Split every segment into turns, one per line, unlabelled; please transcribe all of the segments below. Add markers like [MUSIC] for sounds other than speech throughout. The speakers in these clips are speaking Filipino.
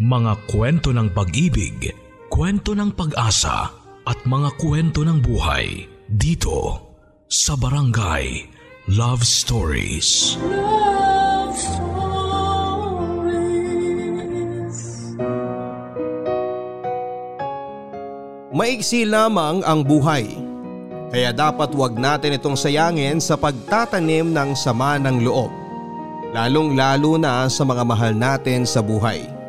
Mga kwento ng pag-ibig, kwento ng pag-asa at mga kwento ng buhay dito sa Barangay Love Stories.
Love Stories.
Maiksi lamang ang buhay. Kaya dapat wag natin itong sayangin sa pagtatanim ng sama ng loob. Lalong lalo na sa mga mahal natin sa buhay.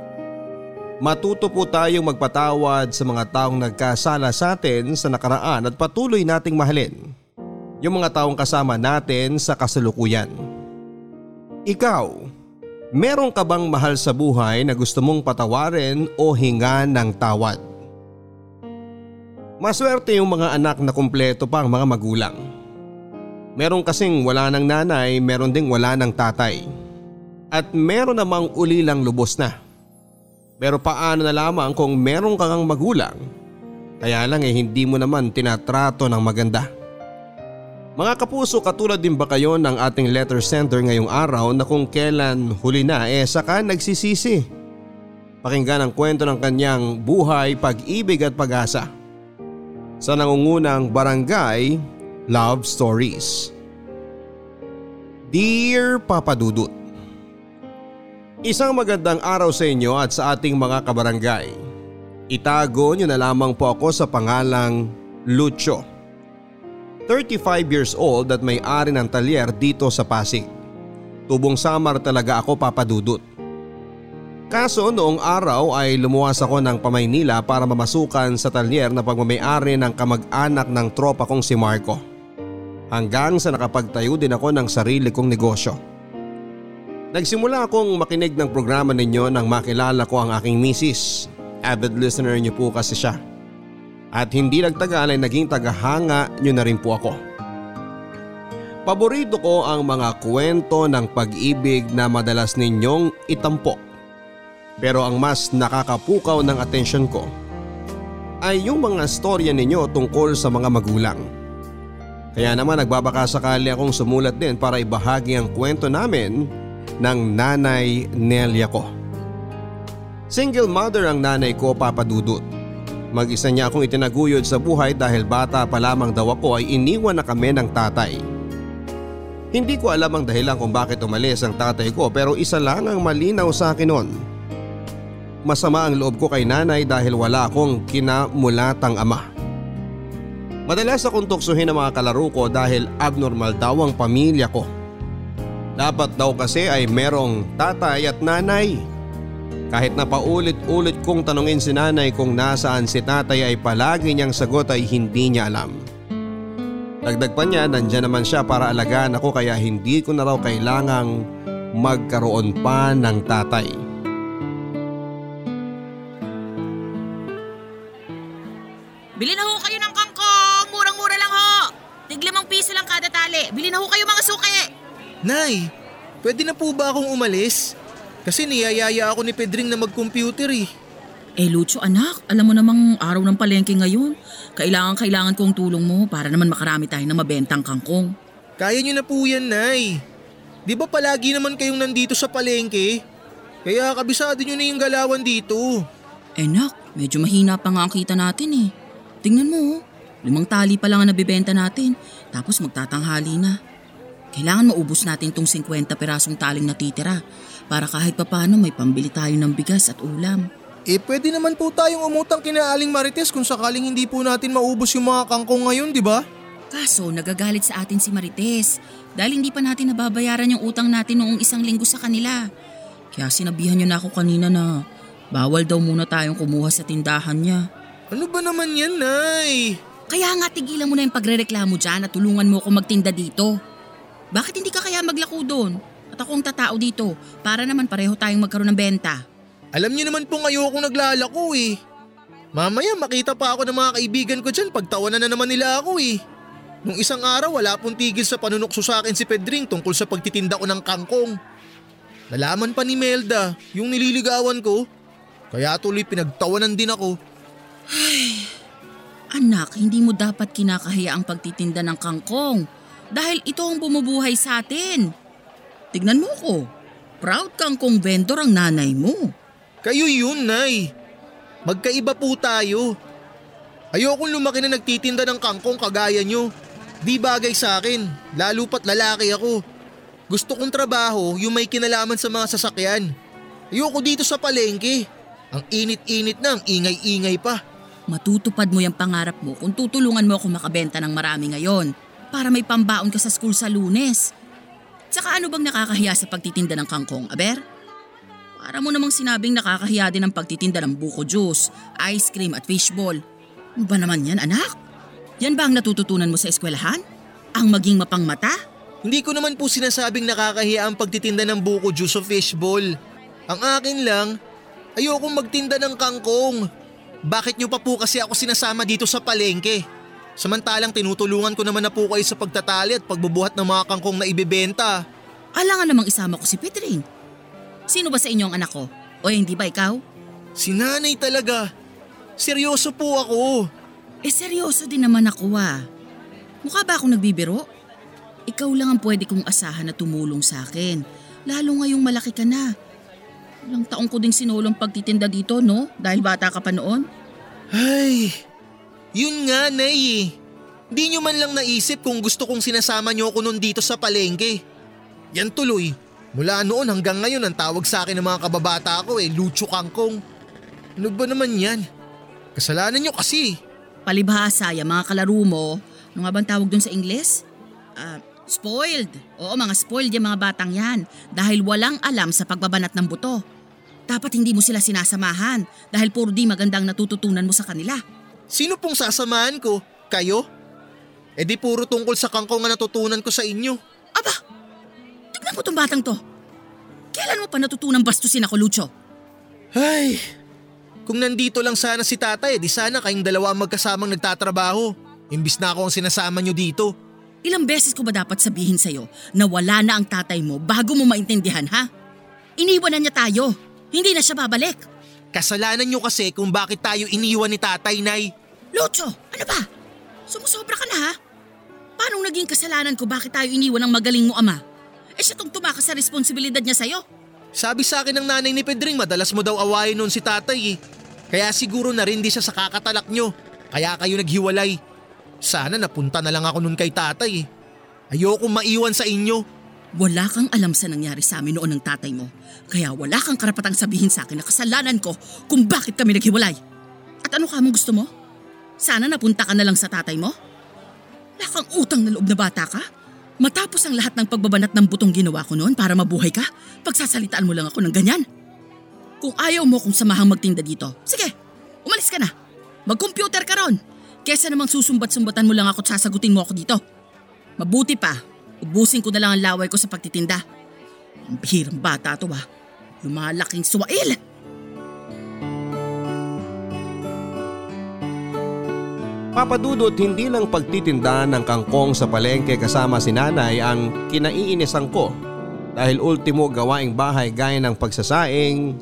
Matuto po tayong magpatawad sa mga taong nagkasala sa atin sa nakaraan at patuloy nating mahalin. Yung mga taong kasama natin sa kasalukuyan. Ikaw, meron ka bang mahal sa buhay na gusto mong patawarin o hinga ng tawad? Maswerte yung mga anak na kumpleto pa ang mga magulang. Meron kasing wala ng nanay, meron ding wala ng tatay. At meron namang ulilang lubos na. Pero paano na lamang kung meron kang magulang? Kaya lang eh hindi mo naman tinatrato ng maganda. Mga kapuso katulad din ba kayo ng ating letter sender ngayong araw na kung kailan huli na eh saka nagsisisi? Pakinggan ang kwento ng kanyang buhay, pag-ibig at pag-asa sa nangungunang barangay Love Stories. Dear Papa Dudut, Isang magandang araw sa inyo at sa ating mga kabarangay. Itago niyo na lamang po ako sa pangalang Lucho. 35 years old at may-ari ng talyer dito sa Pasig. Tubong samar talaga ako papadudot. Kaso noong araw ay lumuwas ako ng Pamaynila para mamasukan sa talyer na pagmamayari ng kamag-anak ng tropa kong si Marco. Hanggang sa nakapagtayo din ako ng sarili kong negosyo. Nagsimula akong makinig ng programa ninyo nang makilala ko ang aking misis. Avid listener niyo po kasi siya. At hindi nagtagal ay naging tagahanga niyo na rin po ako. Paborito ko ang mga kwento ng pag-ibig na madalas ninyong itampok. Pero ang mas nakakapukaw ng atensyon ko ay yung mga storya ninyo tungkol sa mga magulang. Kaya naman nagbabaka sakali akong sumulat din para ibahagi ang kwento namin ng nanay Nelia ko. Single mother ang nanay ko papadudot. Mag-isa niya akong itinaguyod sa buhay dahil bata pa lamang daw ako ay iniwan na kami ng tatay. Hindi ko alam ang dahilan kung bakit umalis ang tatay ko pero isa lang ang malinaw sa akin noon. Masama ang loob ko kay nanay dahil wala akong kinamulatang ama. Madalas akong tuksuhin ang mga kalaro ko dahil abnormal daw ang pamilya ko. Dapat daw kasi ay merong tatay at nanay. Kahit na paulit-ulit kong tanungin si nanay kung nasaan si tatay ay palagi niyang sagot ay hindi niya alam. Dagdag pa niya nandyan naman siya para alagaan ako kaya hindi ko na raw kailangang magkaroon pa ng tatay.
Bili na ho kayo ng kangkong! Murang-mura lang ho! Tiglimang piso lang kada tali. Bili na ho kayo mga suki!
Nay, pwede na po ba akong umalis? Kasi niyayaya ako ni Pedring na mag-computer eh.
Eh Lucho anak, alam mo namang araw ng palengke ngayon. Kailangan kailangan kong tulong mo para naman makarami tayo ng mabentang kangkong.
Kaya niyo na po yan, Nay. Di ba palagi naman kayong nandito sa palengke? Kaya kabisado niyo na yung galawan dito.
Eh nak, medyo mahina pa nga ang kita natin eh. Tingnan mo oh, limang tali pa lang ang nabibenta natin. Tapos magtatanghali na. Kailangan maubos natin tong 50 perasong taling natitira para kahit papano may pambili tayo ng bigas at ulam.
Eh pwede naman po tayong umutang kina Aling Marites kung sakaling hindi po natin maubos yung mga kangkong ngayon, di ba?
Kaso nagagalit sa atin si Marites dahil hindi pa natin nababayaran yung utang natin noong isang linggo sa kanila. Kaya sinabihan niya na ako kanina na bawal daw muna tayong kumuha sa tindahan niya.
Ano ba naman yan, Nay?
Kaya nga tigilan mo na yung pagrereklamo dyan at tulungan mo ako magtinda dito. Bakit hindi ka kaya maglako doon? At akong tatao dito para naman pareho tayong magkaroon ng benta.
Alam niyo naman pong ayokong naglalako eh. Mamaya makita pa ako ng mga kaibigan ko dyan pagtawanan na naman nila ako eh. Nung isang araw wala pong tigil sa panunokso sa akin si Pedring tungkol sa pagtitinda ko ng kangkong. Nalaman pa ni Melda yung nililigawan ko. Kaya tuloy pinagtawanan din ako.
Anak, hindi mo dapat kinakahiya ang pagtitinda ng kangkong dahil ito ang bumubuhay sa atin. Tignan mo ko, proud kang kung vendor ang nanay mo.
Kayo yun, Nay. Magkaiba po tayo. Ayokong lumaki na nagtitinda ng kangkong kagaya nyo. Di bagay sa akin, lalo pat lalaki ako. Gusto kong trabaho yung may kinalaman sa mga sasakyan. Ayoko dito sa palengke. Ang init-init na, ang ingay-ingay pa.
Matutupad mo yung pangarap mo kung tutulungan mo ako makabenta ng marami ngayon para may pambaon ka sa school sa lunes. Tsaka ano bang nakakahiya sa pagtitinda ng kangkong, Aber? Para mo namang sinabing nakakahiya din ang pagtitinda ng buko juice, ice cream at fishball. Ano ba naman yan, anak? Yan ba ang natututunan mo sa eskwelahan? Ang maging mapangmata?
Hindi ko naman po sinasabing nakakahiya ang pagtitinda ng buko juice o fishball. Ang akin lang, ayokong magtinda ng kangkong. Bakit nyo pa po kasi ako sinasama dito sa palengke? Samantalang tinutulungan ko naman na po kayo sa pagtatali at pagbubuhat ng mga kangkong na ibebenta.
Alangan namang isama ko si Petring. Sino ba sa inyo ang anak ko? O hindi ba ikaw?
Si nanay talaga. Seryoso po ako.
Eh seryoso din naman ako ah. Mukha ba akong nagbibiro? Ikaw lang ang pwede kong asahan na tumulong sa akin. Lalo ngayong malaki ka na. Ilang taong ko ding sinulong pagtitinda dito, no? Dahil bata ka pa noon.
Ay, yun nga, Nay. eh. Di nyo man lang naisip kung gusto kong sinasama nyo ako nun dito sa palengke. Yan tuloy. Mula noon hanggang ngayon ang tawag sa akin ng mga kababata ko eh, Lucho Kangkong. Ano ba naman yan? Kasalanan nyo kasi.
Palibhasa, yung mga kalaro mo, ano nga bang tawag doon sa Ingles? Ah, spoiled. Oo, mga spoiled yung mga batang yan dahil walang alam sa pagbabanat ng buto. Dapat hindi mo sila sinasamahan dahil puro di magandang natututunan mo sa kanila.
Sino pong sasamahan ko? Kayo? E di puro tungkol sa kangkong nga natutunan ko sa inyo.
Aba, tignan mo tong batang to. Kailan mo pa natutunang bastusin ako, Lucho?
Ay, kung nandito lang sana si tatay, di sana kayong dalawa ang magkasamang nagtatrabaho. Imbis na ako ang sinasama nyo dito.
Ilang beses ko ba dapat sabihin sa'yo na wala na ang tatay mo bago mo maintindihan, ha? Iniwan na niya tayo. Hindi na siya babalik.
Kasalanan nyo kasi kung bakit tayo iniwan ni tatay, Nay.
Lucho, ano ba? Sumusobra ka na ha? Paano naging kasalanan ko bakit tayo iniwan ng magaling mo ama? Eh siya tong tumakas sa responsibilidad niya sa'yo.
Sabi sa akin ng nanay ni Pedring, madalas mo daw awayin noon si tatay eh. Kaya siguro na rin di siya sa kakatalak nyo. Kaya kayo naghiwalay. Sana napunta na lang ako noon kay tatay eh. Ayoko maiwan sa inyo.
Wala kang alam sa nangyari sa amin noon ng tatay mo. Kaya wala kang karapatang sabihin sa akin na kasalanan ko kung bakit kami naghiwalay. At ano ka mong gusto mo? Sana napunta ka na lang sa tatay mo? Wala kang utang na loob na bata ka? Matapos ang lahat ng pagbabanat ng butong ginawa ko noon para mabuhay ka, pagsasalitaan mo lang ako ng ganyan. Kung ayaw mo kung samahang magtinda dito, sige, umalis ka na. Mag-computer ka ron. Kesa namang susumbat-sumbatan mo lang ako at sasagutin mo ako dito. Mabuti pa, ubusin ko na lang ang laway ko sa pagtitinda. Ang bihirang bata to ha. Lumalaking suwail.
Papadudot hindi lang pagtitinda ng kangkong sa palengke kasama si nanay ang kinaiinisan ko dahil ultimo gawaing bahay gaya ng pagsasaing,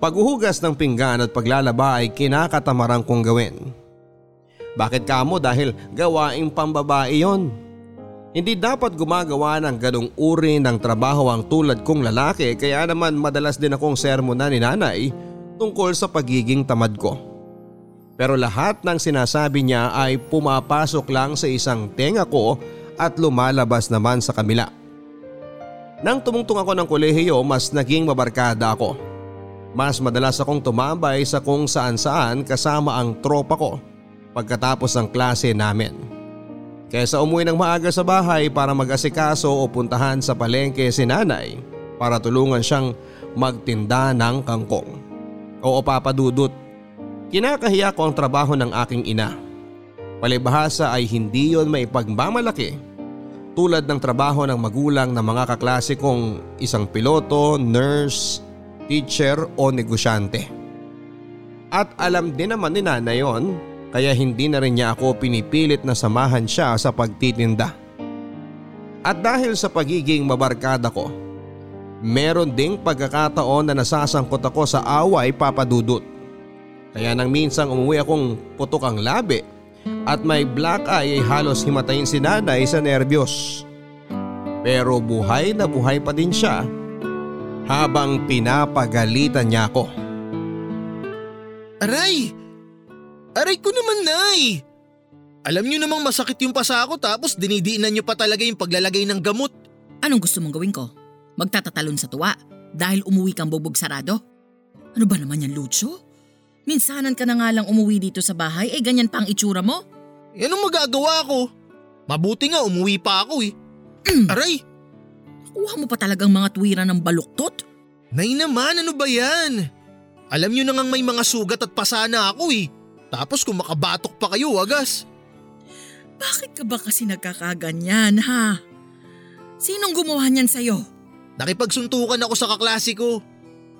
paghuhugas ng pinggan at paglalaba ay kinakatamaran kong gawin. Bakit kamo dahil gawaing pambabae yon? Hindi dapat gumagawa ng ganong uri ng trabaho ang tulad kong lalaki kaya naman madalas din akong sermonan ni nanay tungkol sa pagiging tamad ko. Pero lahat ng sinasabi niya ay pumapasok lang sa isang tenga ko at lumalabas naman sa kamila. Nang tumungtong ako ng kolehiyo mas naging mabarkada ako. Mas madalas akong tumambay sa kung saan saan kasama ang tropa ko pagkatapos ng klase namin. Kesa umuwi ng maaga sa bahay para mag-asikaso o puntahan sa palengke si nanay para tulungan siyang magtinda ng kangkong. Oo papadudot, kinakahiya ko ang trabaho ng aking ina. Palibhasa ay hindi yon may pagmamalaki tulad ng trabaho ng magulang ng mga kaklase kong isang piloto, nurse, teacher o negosyante. At alam din naman ni nanay yon kaya hindi na rin niya ako pinipilit na samahan siya sa pagtitinda. At dahil sa pagiging mabarkada ko, meron ding pagkakataon na nasasangkot ako sa away papadudot. Kaya nang minsang umuwi akong putok ang labi at may black eye ay halos himatayin si nanay sa nerbiyos. Pero buhay na buhay pa din siya habang pinapagalitan niya ako.
Aray! Aray ko naman, Nay! Alam niyo namang masakit yung pasa ko tapos dinidiinan niyo pa talaga yung paglalagay ng gamot.
Anong gusto mong gawin ko? Magtatatalon sa tuwa dahil umuwi kang bubog sarado? Ano ba naman yan, Lucio? Minsanan ka na nga lang umuwi dito sa bahay, eh ganyan pa ang itsura mo?
Eh anong magagawa ko? Mabuti nga umuwi pa ako eh. Aray!
Kuha mo pa talagang mga tuwiran ng baluktot?
Nay naman, ano ba yan? Alam niyo na ngang may mga sugat at pasana ako eh. Tapos kung makabatok pa kayo, wagas.
Bakit ka ba kasi nagkakaganyan, ha? Sinong gumawa niyan sa'yo?
Nakipagsuntukan ako sa kaklase ko.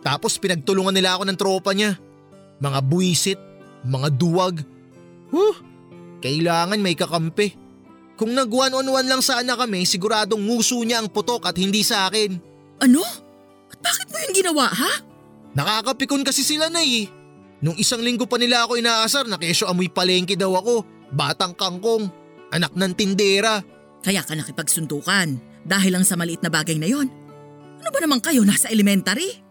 Tapos pinagtulungan nila ako ng tropa niya. Mga buwisit, mga duwag. Huh, kailangan may kakampi. Kung nag one on one lang sana kami, siguradong nguso niya ang putok at hindi sa akin.
Ano? At bakit mo yun ginawa, ha?
Nakakapikon kasi sila na eh. Nung isang linggo pa nila ako inaasar na kesyo amoy palengke daw ako. Batang kangkong. Anak ng tindera.
Kaya ka nakipagsuntukan dahil lang sa maliit na bagay na yon. Ano ba naman kayo, nasa elementary?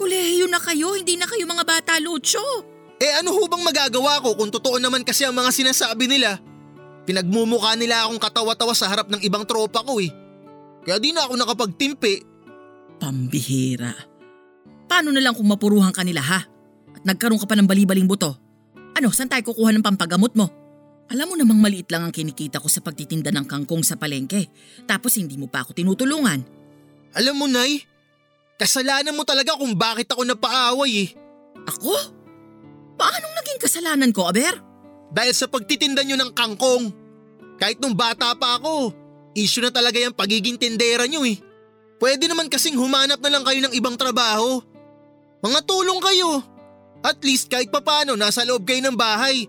Kolehiyo na kayo, hindi na kayo mga bata, Lucho.
Eh ano ho bang magagawa ko kung totoo naman kasi ang mga sinasabi nila? Pinagmumukha nila akong katawa-tawa sa harap ng ibang tropa ko eh. Kaya di na ako nakapagtimpi.
Pambihira. Paano na lang kung mapuruhan ka nila ha? At nagkaroon ka pa ng balibaling buto? Ano, saan tayo kukuha ng pampagamot mo? Alam mo namang maliit lang ang kinikita ko sa pagtitinda ng kangkong sa palengke. Tapos hindi mo pa ako tinutulungan.
Alam mo, Nay, kasalanan mo talaga kung bakit ako napaaway eh.
Ako? Paanong naging kasalanan ko, Aber?
Dahil sa pagtitinda nyo ng kangkong. Kahit nung bata pa ako, issue na talaga yung pagiging tindera nyo eh. Pwede naman kasing humanap na lang kayo ng ibang trabaho. Mga tulong kayo. At least kahit papano nasa loob kayo ng bahay.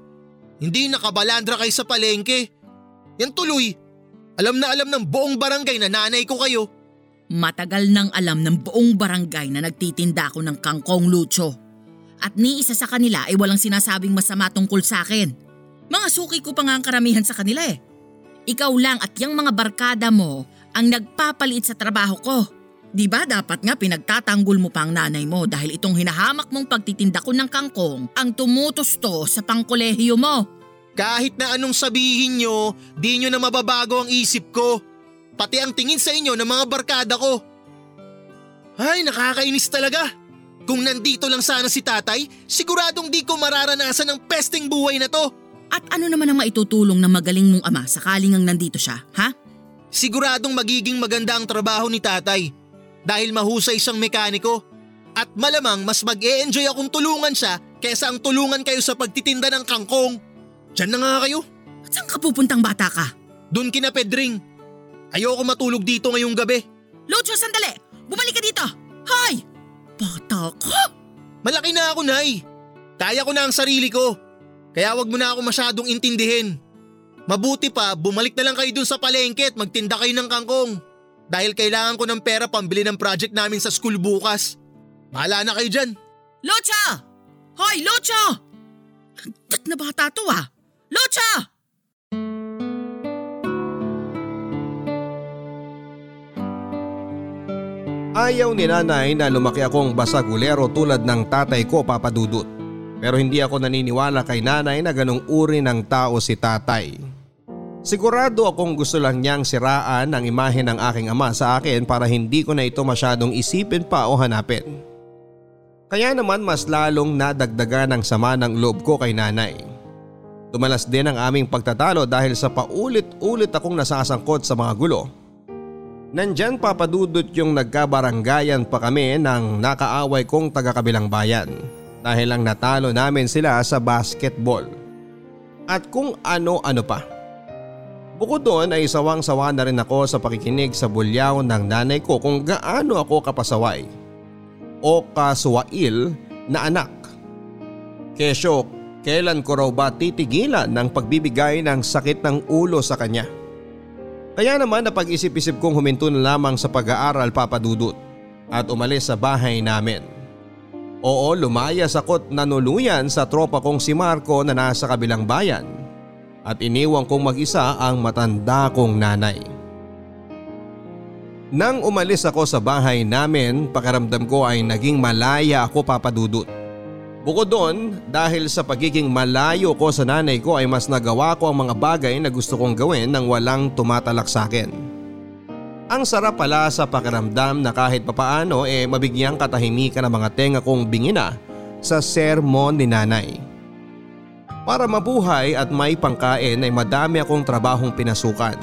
Hindi nakabalandra kayo sa palengke. Yan tuloy. Alam na alam ng buong barangay na nanay ko kayo.
Matagal nang alam ng buong barangay na nagtitinda ako ng kangkong lucho. At ni isa sa kanila ay walang sinasabing masama tungkol sa akin. Mga suki ko pa nga ang karamihan sa kanila eh. Ikaw lang at yung mga barkada mo ang nagpapalit sa trabaho ko. Di ba dapat nga pinagtatanggol mo pa ang nanay mo dahil itong hinahamak mong pagtitinda ko ng kangkong ang tumutusto sa pangkolehiyo mo.
Kahit na anong sabihin nyo, di nyo na mababago ang isip ko. Pati ang tingin sa inyo ng mga barkada ko. Ay, nakakainis talaga. Kung nandito lang sana si tatay, siguradong di ko mararanasan ang pesting buhay na to.
At ano naman ang maitutulong ng magaling mong ama sakaling ang nandito siya, ha?
Siguradong magiging maganda ang trabaho ni tatay dahil mahusay siyang mekaniko. At malamang mas mag -e enjoy akong tulungan siya kesa ang tulungan kayo sa pagtitinda ng kangkong. Diyan na nga kayo.
At saan ka pupuntang bata ka?
Doon kina Pedring. Ayoko matulog dito ngayong gabi.
Lucho, sandali! Bumalik ka dito! Hoy! Bata ka!
Malaki na ako, Nay. Kaya ko na ang sarili ko. Kaya wag mo na ako masyadong intindihin. Mabuti pa, bumalik na lang kayo dun sa palengke at magtinda kayo ng kangkong. Dahil kailangan ko ng pera pambili ng project namin sa school bukas. Mahala na kayo dyan.
Lucho! Hoy, Lucho! Tat na bata to ah! Lucho!
Ayaw ni nanay na lumaki akong basagulero tulad ng tatay ko papadudot. Pero hindi ako naniniwala kay nanay na ganong uri ng tao si tatay. Sigurado akong gusto lang niyang siraan ang imahe ng aking ama sa akin para hindi ko na ito masyadong isipin pa o hanapin. Kaya naman mas lalong nadagdagan ang sama ng loob ko kay nanay. Tumalas din ang aming pagtatalo dahil sa paulit-ulit akong nasasangkot sa mga gulo. Nandyan papadudot yung nagkabaranggayan pa kami ng nakaaway kong taga-kabilang bayan dahil lang natalo namin sila sa basketball. At kung ano-ano pa. Bukod doon ay sawang-sawa na rin ako sa pakikinig sa bulyaw ng nanay ko kung gaano ako kapasaway o kasuwail na anak. Kesyo, kailan ko raw ba titigilan ng pagbibigay ng sakit ng ulo sa kanya? Kaya naman napag-isip-isip kong huminto na lamang sa pag-aaral papadudot at umalis sa bahay namin. Oo lumayas ako't nanuluyan sa tropa kong si Marco na nasa kabilang bayan at iniwang kong mag-isa ang matanda kong nanay. Nang umalis ako sa bahay namin, pakiramdam ko ay naging malaya ako papadudot. Bukod doon, dahil sa pagiging malayo ko sa nanay ko ay mas nagawa ko ang mga bagay na gusto kong gawin nang walang tumatalak sa akin. Ang sarap pala sa pakiramdam na kahit papaano eh mabigyang katahimikan ang mga tenga kong bingina sa sermon ni nanay. Para mabuhay at may pangkain ay madami akong trabahong pinasukan.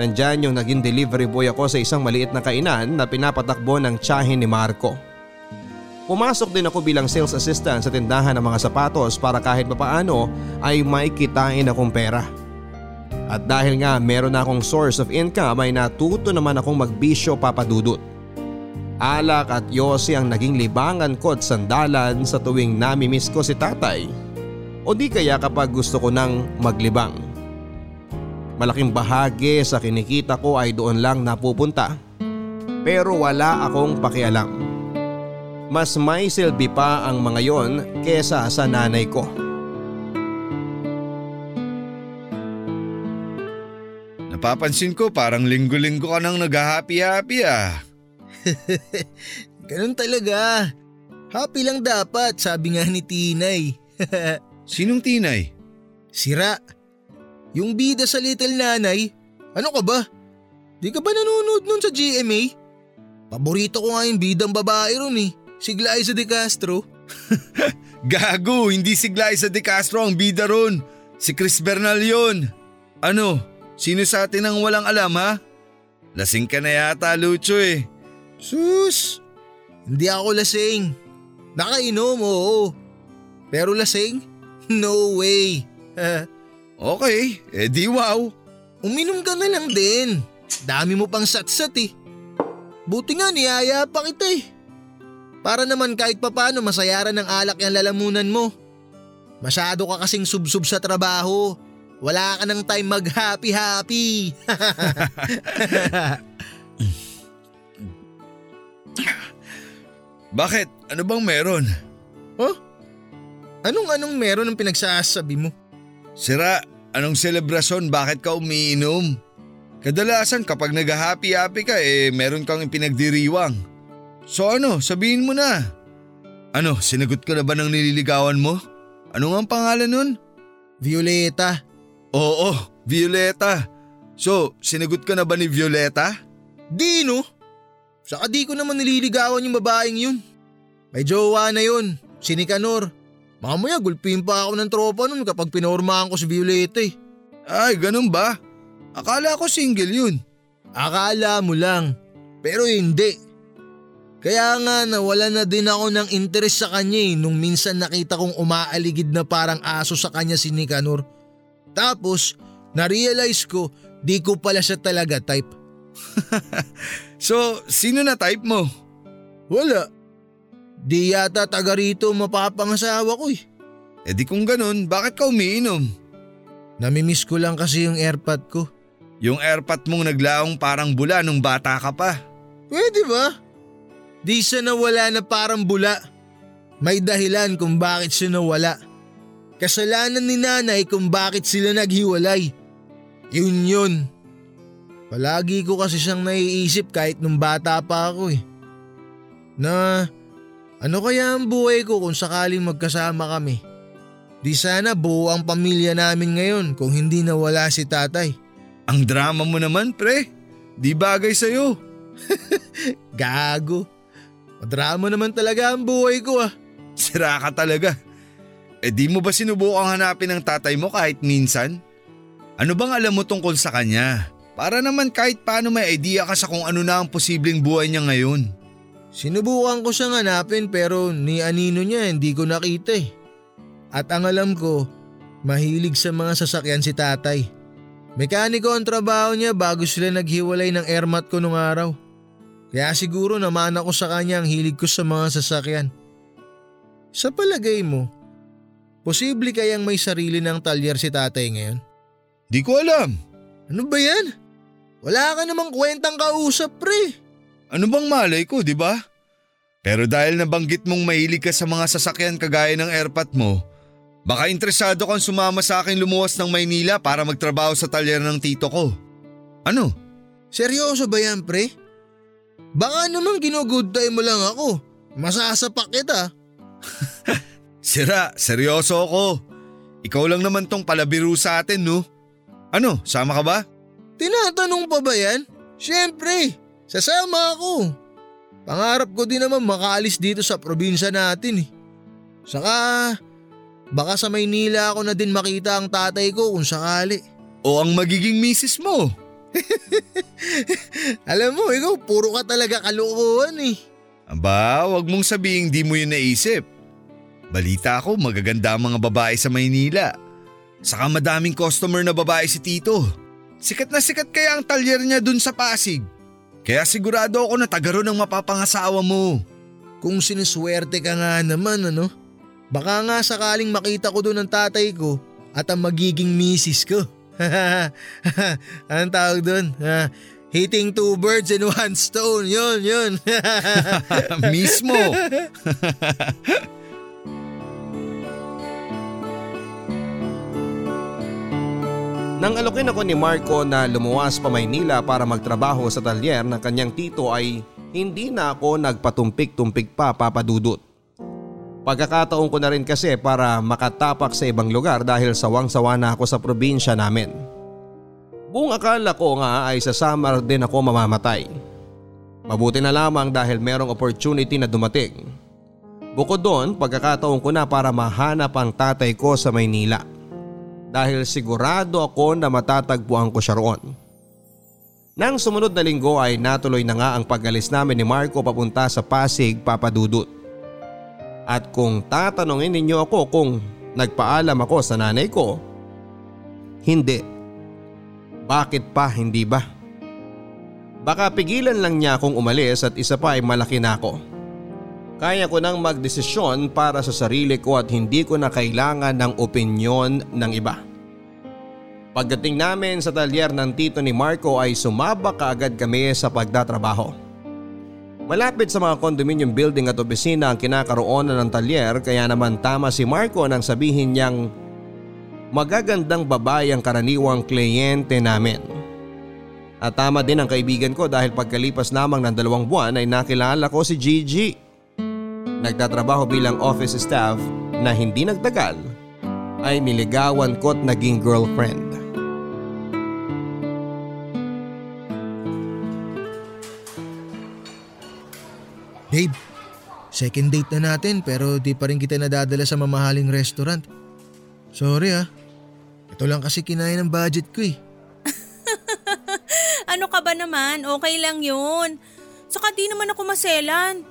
Nandyan yung naging delivery boy ako sa isang maliit na kainan na pinapatakbo ng tiyahin ni Marco. Pumasok din ako bilang sales assistant sa tindahan ng mga sapatos para kahit papaano ay may kitain akong pera. At dahil nga meron na akong source of income ay natuto naman akong magbisyo papadudot. Alak at yosi ang naging libangan ko at sandalan sa tuwing namimiss ko si tatay o di kaya kapag gusto ko nang maglibang. Malaking bahagi sa kinikita ko ay doon lang napupunta pero wala akong pakialam mas may silbi pa ang mga yon kesa sa nanay ko.
Napapansin ko parang linggo-linggo ka nang nag-happy-happy ah. [LAUGHS]
Ganun talaga. Happy lang dapat, sabi nga ni Tinay. [LAUGHS]
Sinong tinay?
Sira. Yung bida sa Little Nanay. Ano ka ba? Di ka ba nanonood nun sa GMA? Paborito ko nga yung bidang babae ron eh. Si Glyza de Castro. [LAUGHS]
Gago, hindi si Glyza de Castro ang bida ron. Si Chris Bernal yun. Ano, sino sa atin ang walang alam ha? Lasing ka na yata Lucho eh.
Sus! Hindi ako lasing. Nakainom, oo. Pero lasing? [LAUGHS] No way. [LAUGHS]
okay, eh di wow.
Uminom ka na lang din. Dami mo pang satsat eh. Buti nga niyaya pa kita eh. Para naman kahit papano masayaran ng alak yung lalamunan mo. Masyado ka kasing subsub sa trabaho. Wala ka ng time mag-happy-happy. [LAUGHS]
Bakit? Ano bang meron?
huh? Anong-anong meron ng pinagsasabi mo?
Sira, anong selebrasyon bakit ka umiinom? Kadalasan kapag nag-happy-happy ka eh meron kang pinagdiriwang. So ano, sabihin mo na. Ano, sinagot ka na ba ng nililigawan mo? Ano nga ang pangalan nun?
Violeta.
Oo, Violeta. So, sinagot ka na ba ni Violeta?
Di no? Saka di ko naman nililigawan yung babaeng yun. May jowa na yun, si Nicanor. Mamaya gulpin pa ako ng tropa nun kapag pinormahan ko si Violeta eh.
Ay, ganun ba? Akala ko single yun.
Akala mo lang, pero hindi. Kaya nga nawala na din ako ng interes sa kanya eh nung minsan nakita kong umaaligid na parang aso sa kanya si Nicanor. Tapos, na-realize ko di ko pala siya talaga type. [LAUGHS]
So, sino na type mo?
Wala. Di yata taga rito mapapangasawa ko eh.
E di kung ganun, bakit ka umiinom?
Namimiss ko lang kasi yung airpod ko.
Yung airpot mong naglaong parang bula nung bata ka pa.
Pwede ba? Di siya nawala na parang bula. May dahilan kung bakit siya nawala. Kasalanan ni nanay kung bakit sila naghiwalay. Yun yun. Palagi ko kasi siyang naiisip kahit nung bata pa ako eh. Na ano kaya ang buhay ko kung sakaling magkasama kami? Di sana buo ang pamilya namin ngayon kung hindi nawala si tatay.
Ang drama mo naman, pre. Di bagay sa'yo. [LAUGHS]
Gago. Madrama naman talaga ang buhay ko ah.
Sira ka talaga. E di mo ba sinubukang hanapin ng tatay mo kahit minsan? Ano bang alam mo tungkol sa kanya? Para naman kahit paano may idea ka sa kung ano na ang posibleng buhay niya ngayon.
Sinubukan ko siyang hanapin pero ni anino niya hindi ko nakita eh. At ang alam ko, mahilig sa mga sasakyan si tatay. Mekaniko ang trabaho niya bago sila naghiwalay ng airmat ko nung araw. Kaya siguro naman ako sa kanya ang hilig ko sa mga sasakyan. Sa palagay mo, posible kayang may sarili ng talyer si tatay ngayon?
Di ko alam.
Ano ba yan? Wala ka namang kwentang kausap pre.
Ano bang malay ko, di ba? Pero dahil nabanggit mong mahilig ka sa mga sasakyan kagaya ng airpot mo, baka interesado kang sumama sa akin lumuwas ng Maynila para magtrabaho sa talyer ng tito ko. Ano?
Seryoso ba yan pre? Baka naman ginugood time mo lang ako. Masasapak kita. [LAUGHS]
Sira, seryoso ako. Ikaw lang naman tong palabiro sa atin, no? Ano, sama ka ba?
Tinatanong pa ba yan? Siyempre, sasama ako. Pangarap ko din naman makaalis dito sa probinsya natin eh. Saka, baka sa Maynila ako na din makita ang tatay ko kung sakali.
O ang magiging misis mo? [LAUGHS]
Alam mo, ikaw puro ka talaga kalokohan eh.
Aba, wag mong sabihin di mo yun naisip. Balita ko magaganda ang mga babae sa Maynila. Saka madaming customer na babae si Tito. Sikat na sikat kaya ang talyer niya dun sa Pasig. Kaya sigurado ako na taga ron ang mapapangasawa mo.
Kung siniswerte ka nga naman ano, baka nga sakaling makita ko doon ang tatay ko at ang magiging misis ko. [LAUGHS] Anong tawag doon? Ah, hitting two birds in one stone. Yun, yun. [LAUGHS] [LAUGHS]
Mismo.
Nang alokin ako ni Marco na lumuwas pa Maynila para magtrabaho sa talyer ng kanyang tito ay hindi na ako nagpatumpik-tumpik pa papadudot. Pagkakataon ko na rin kasi para makatapak sa ibang lugar dahil sawang-sawa na ako sa probinsya namin. Buong akala ko nga ay sa summer din ako mamamatay. Mabuti na lamang dahil merong opportunity na dumating. Bukod doon, pagkakataon ko na para mahanap ang tatay ko sa Maynila dahil sigurado ako na matatagpuan ko siya roon. Nang sumunod na linggo ay natuloy na nga ang pag-alis namin ni Marco papunta sa Pasig papadudot. At kung tatanungin ninyo ako kung nagpaalam ako sa nanay ko, hindi. Bakit pa hindi ba? Baka pigilan lang niya akong umalis at isa pa ay malaki na ako. Kaya ko nang magdesisyon para sa sarili ko at hindi ko na kailangan ng opinyon ng iba. Pagdating namin sa talyer ng tito ni Marco ay sumaba kaagad kami sa pagdatrabaho. Malapit sa mga condominium building at opisina ang kinakaroon ng talyer kaya naman tama si Marco nang sabihin niyang magagandang babae ang karaniwang kliyente namin. At tama din ang kaibigan ko dahil pagkalipas lamang ng dalawang buwan ay nakilala ko si Gigi. Nagtatrabaho bilang office staff na hindi nagtagal ay niligawan ko at naging girlfriend.
Babe, second date na natin pero di pa rin kita nadadala sa mamahaling restaurant. Sorry ah. Ito lang kasi kinaya ng budget ko eh. [LAUGHS]
Ano ka ba naman? Okay lang yun. Saka di naman ako maselan.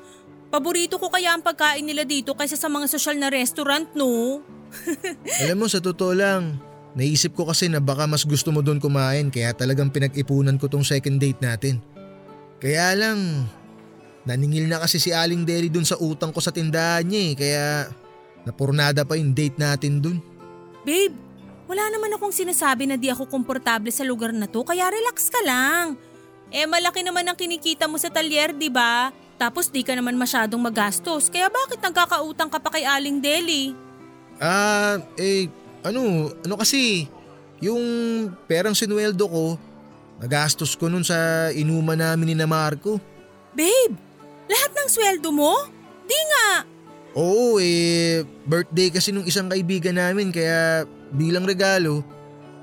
Paborito ko kaya ang pagkain nila dito kaysa sa mga sosyal na restaurant, no? [LAUGHS]
Alam mo, sa totoo lang, naisip ko kasi na baka mas gusto mo doon kumain kaya talagang pinag-ipunan ko tong second date natin. Kaya lang, naningil na kasi si Aling Deli doon sa utang ko sa tindahan niya eh, kaya napurnada pa yung date natin doon.
Babe, wala naman akong sinasabi na di ako komportable sa lugar na to kaya relax ka lang. Eh malaki naman ang kinikita mo sa talyer, di ba? Tapos di ka naman masyadong magastos kaya bakit nagkakautang ka pa kay Aling Deli?
Ah, eh, ano, ano kasi, yung perang sinuweldo ko, nagastos ko nun sa inuman namin ni na Marco.
Babe, lahat ng sweldo mo? Di nga.
Oo eh, birthday kasi nung isang kaibigan namin kaya bilang regalo,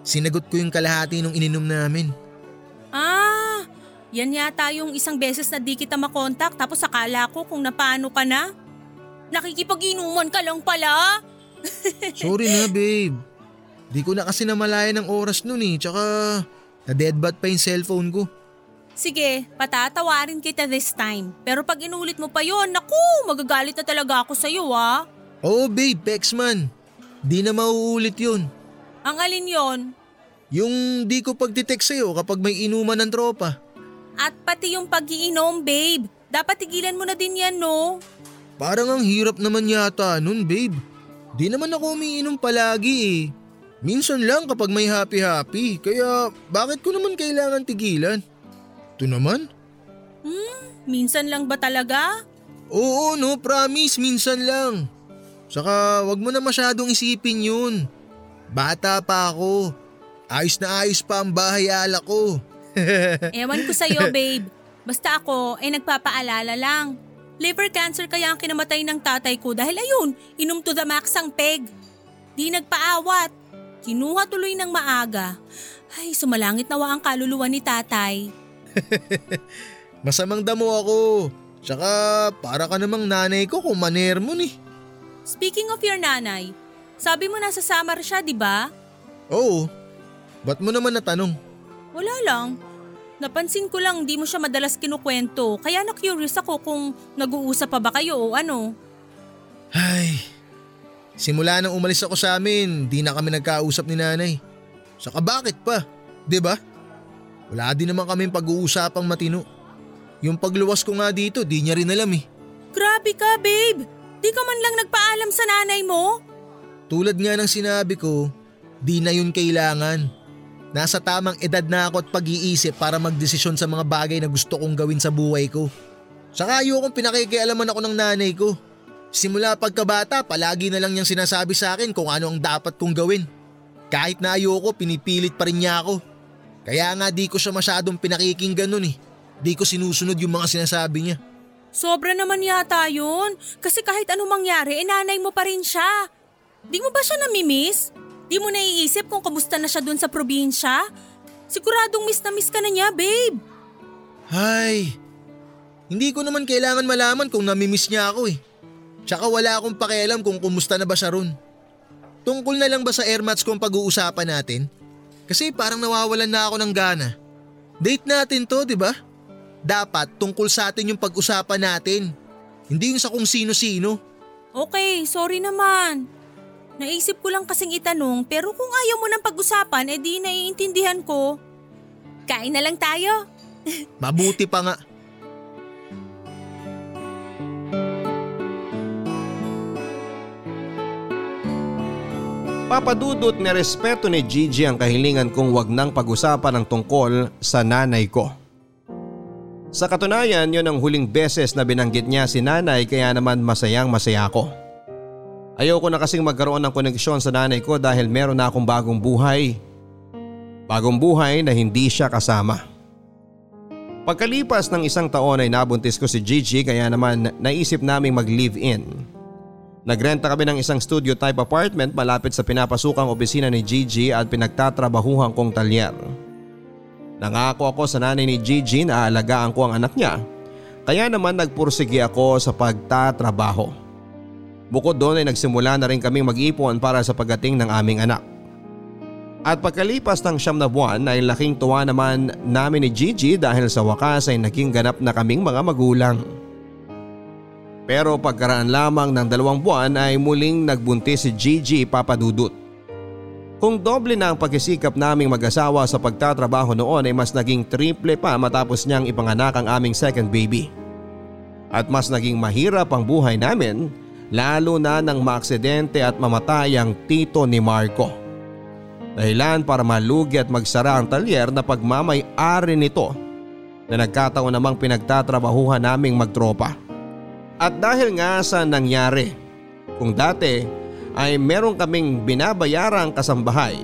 sinagot ko yung kalahati nung ininom namin.
Ah, yan yata yung isang beses na di kita makontak tapos akala ko kung napano ka na. Nakikipag-inuman ka lang pala. [LAUGHS]
Sorry na babe. Di ko na kasi namalayan ng oras nun eh, tsaka na-deadbat pa yung cellphone ko.
Sige, patatawarin kita this time. Pero pag inulit mo pa yon, naku, magagalit na talaga ako sa'yo ah.
Oo babe, Pexman. Di na mauulit yun.
Ang alin yon?
Yung di ko pagdetect sa'yo kapag may inuman ng tropa.
At pati yung pag-iinom, babe. Dapat tigilan mo na din yan, no?
Parang ang hirap naman yata nun babe. Di naman ako umiinom palagi eh. Minsan lang kapag may happy-happy, kaya bakit ko naman kailangan tigilan? Ito naman?
Minsan lang ba talaga?
Oo no, promise, minsan lang. Saka wag mo na masyadong isipin yun. Bata pa ako. Ayos na ayos pa ang bahay ala ko. [LAUGHS]
Ewan ko sa'yo, babe. Basta ako, eh nagpapaalala lang. Liver cancer kaya ang kinamatay ng tatay ko dahil ayun, inom to the max ang peg. Di nagpaawat. Kinuha tuloy ng maaga. Ay, sumalangit nawa ang kaluluwa ni tatay. [LAUGHS]
Masamang damo ako. Tsaka para ka namang nanay ko kung maner mo ni.
Speaking of your nanay, sabi mo nasa Samar siya, di ba?
Oo. Ba't mo naman natanong?
Wala lang. Napansin ko lang di mo siya madalas kinukwento kaya na-curious ako kung nag-uusap pa ba kayo o ano.
Ay, simula nang umalis ako sa amin, di na kami nagkausap ni nanay. Saka bakit pa? 'Di ba? Wala din naman kami pag-uusapang matino. Yung pagluwas ko nga dito, di niya rin alam eh.
Grabe ka, babe! Di ka man lang nagpaalam sa nanay mo?
Tulad nga ng sinabi ko, di na yun kailangan. Nasa tamang edad na ako at pag-iisip para magdesisyon sa mga bagay na gusto kong gawin sa buhay ko. Saka ayokong pinakikialaman ako ng nanay ko. Simula pagkabata, palagi na lang niyang sinasabi sa akin kung ano ang dapat kong gawin. Kahit na ayoko, pinipilit pa rin niya ako. Kaya nga di ko siya masyadong pinakikinggan nun eh. Di ko sinusunod yung mga sinasabi niya.
Sobra naman yata yun. Kasi kahit anong mangyari, eh nanay mo pa rin siya. Di mo ba siya namimiss? Di mo naiisip kung kamusta na siya dun sa probinsya? Siguradong miss na miss ka na niya, babe.
Ay, hindi ko naman kailangan malaman kung namimiss niya ako eh. Tsaka wala akong pakialam kung kumusta na ba siya ron. Tungkol na lang ba sa airmats kung pag-uusapan natin? Kasi parang nawawalan na ako ng gana. Date natin to, di ba? Dapat tungkol sa atin yung pag-usapan natin. Hindi yung sa kung sino-sino.
Okay, sorry naman. Naisip ko lang kasing itanong pero kung ayaw mo ng pag-usapan, edi naiintindihan ko. Kain na lang tayo. [LAUGHS]
Mabuti pa nga.
Papadudot ni respeto ni Gigi ang kahilingan kong wag nang pag-usapan ng tungkol sa nanay ko. Sa katunayan, yon ang huling beses na binanggit niya si nanay kaya naman masayang masaya ako. Ayoko na kasing magkaroon ng koneksyon sa nanay ko dahil meron na akong bagong buhay. Bagong buhay na hindi siya kasama. Pagkalipas ng isang taon ay nabuntis ko si Gigi kaya naman naisip naming mag-live-in. Nagrenta kami ng isang studio type apartment malapit sa pinapasukang opisina ni Gigi at pinagtatrabahuhan kong talyer. Nangako ako sa nanay ni Gigi na aalagaan ko ang anak niya kaya naman nagpursige ako sa pagtatrabaho. Bukod doon ay nagsimula na rin kaming mag-ipon para sa pagdating ng aming anak. At pagkalipas ng siyam na buwan ay laking tuwa naman namin ni Gigi dahil sa wakas ay naging ganap na kaming mga magulang. Pero pagkaraan lamang ng dalawang buwan ay muling nagbuntis si Gigi papadudot. Kung doble na ang pagkisikap naming mag-asawa sa pagtatrabaho noon ay mas naging triple pa matapos niyang ipanganak ang aming second baby. At mas naging mahirap ang buhay namin lalo na nang maaksidente at mamatay ang tito ni Marco. Dahilan para malugi at magsara ang talyer na pagmamay-ari nito na nagkataon namang pinagtatrabahuhan naming magtropa. At dahil nga sa nangyari, kung dati ay meron kaming binabayarang kasambahay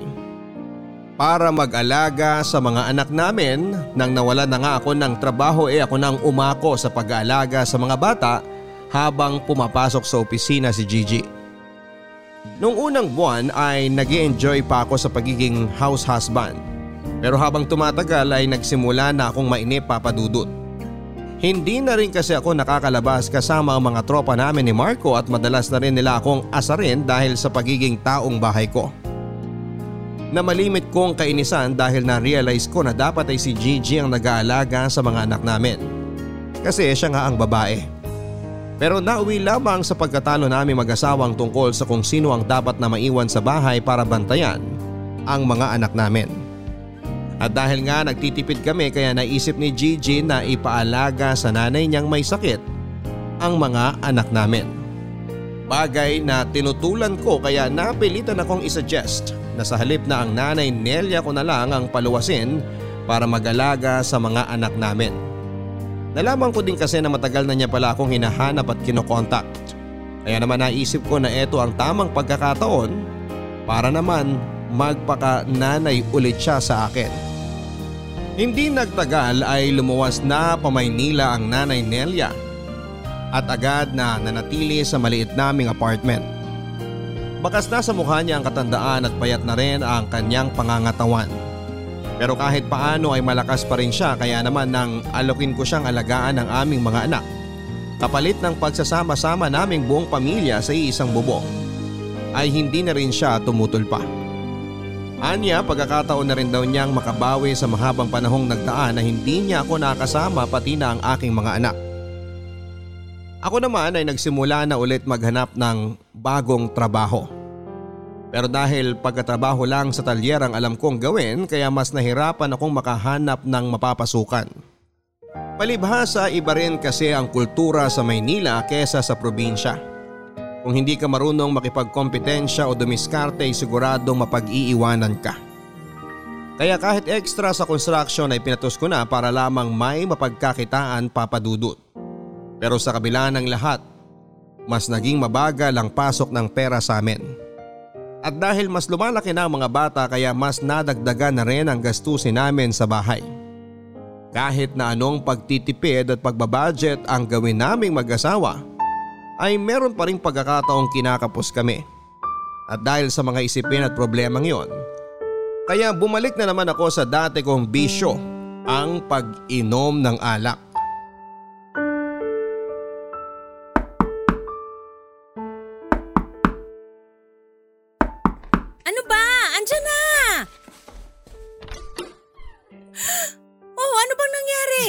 para mag-alaga sa mga anak namin nang nawala na nga ako ng trabaho eh ako nang umako sa pag-aalaga sa mga bata habang pumapasok sa opisina si Gigi. Noong unang buwan ay nag enjoy pa ako sa pagiging house husband. Pero habang tumatagal ay nagsimula na akong mainip papadudot. Hindi na rin kasi ako nakakalabas kasama ang mga tropa namin ni Marco at madalas na rin nila akong asarin dahil sa pagiging taong bahay ko. Namalimit kong kainisan dahil na-realize ko na dapat ay si Gigi ang nag-aalaga sa mga anak namin. Kasi siya nga ang babae. Pero nauwi lamang sa pagkatalo namin mag-asawang tungkol sa kung sino ang dapat na maiwan sa bahay para bantayan ang mga anak namin. At dahil nga nagtitipid kami kaya naisip ni Gigi na ipaalaga sa nanay niyang may sakit ang mga anak namin. Bagay na tinutulan ko kaya napilitan akong isuggest na sa halip na ang nanay Nelia ko na lang ang paluwasin para mag-alaga sa mga anak namin. Nalaman ko din kasi na matagal na niya pala akong hinahanap at kinokontak. Kaya naman naisip ko na ito ang tamang pagkakataon para naman magpaka-nanay ulit siya sa akin. Hindi nagtagal ay lumuwas na pa Maynila ang nanay Nelia. at agad na nanatili sa maliit naming apartment. Bakas na sa mukha niya ang katandaan at payat na rin ang kanyang pangangatawan. Pero kahit paano ay malakas pa rin siya kaya naman nang alokin ko siyang alagaan ng aming mga anak. Kapalit ng pagsasama-sama naming buong pamilya sa iisang bubong ay hindi na rin siya tumutol pa. Anya pagkakataon na rin daw niyang makabawi sa mahabang panahong nagdaan na hindi niya ako nakasama pati na ang aking mga anak. Ako naman ay nagsimula na ulit maghanap ng bagong trabaho. Pero dahil pagkatrabaho lang sa talyer ang alam kong gawin kaya mas nahirapan akong makahanap ng mapapasukan. Palibhasa iba rin kasi ang kultura sa Maynila kesa sa probinsya. Kung hindi ka marunong makipagkompetensya o dumiskarte ay siguradong mapag-iiwanan ka. Kaya kahit extra sa construction ay pinatos ko na para lamang may mapagkakitaan papadudot. Pero sa kabila ng lahat, mas naging mabagal ang pasok ng pera sa amin. At dahil mas lumalaki na ang mga bata kaya mas nadagdagan na rin ang gastusin namin sa bahay. Kahit na anong pagtitipid at pagbabudget ang gawin naming mag-asawa, ay meron pa rin pagkakataong kinakapos kami. At dahil sa mga isipin at problemang yon, kaya bumalik na naman ako sa dati kong bisyo, ang pag-inom ng alak.
Ano ba? Andiyan na! [GASPS] Oh, ano bang nangyari?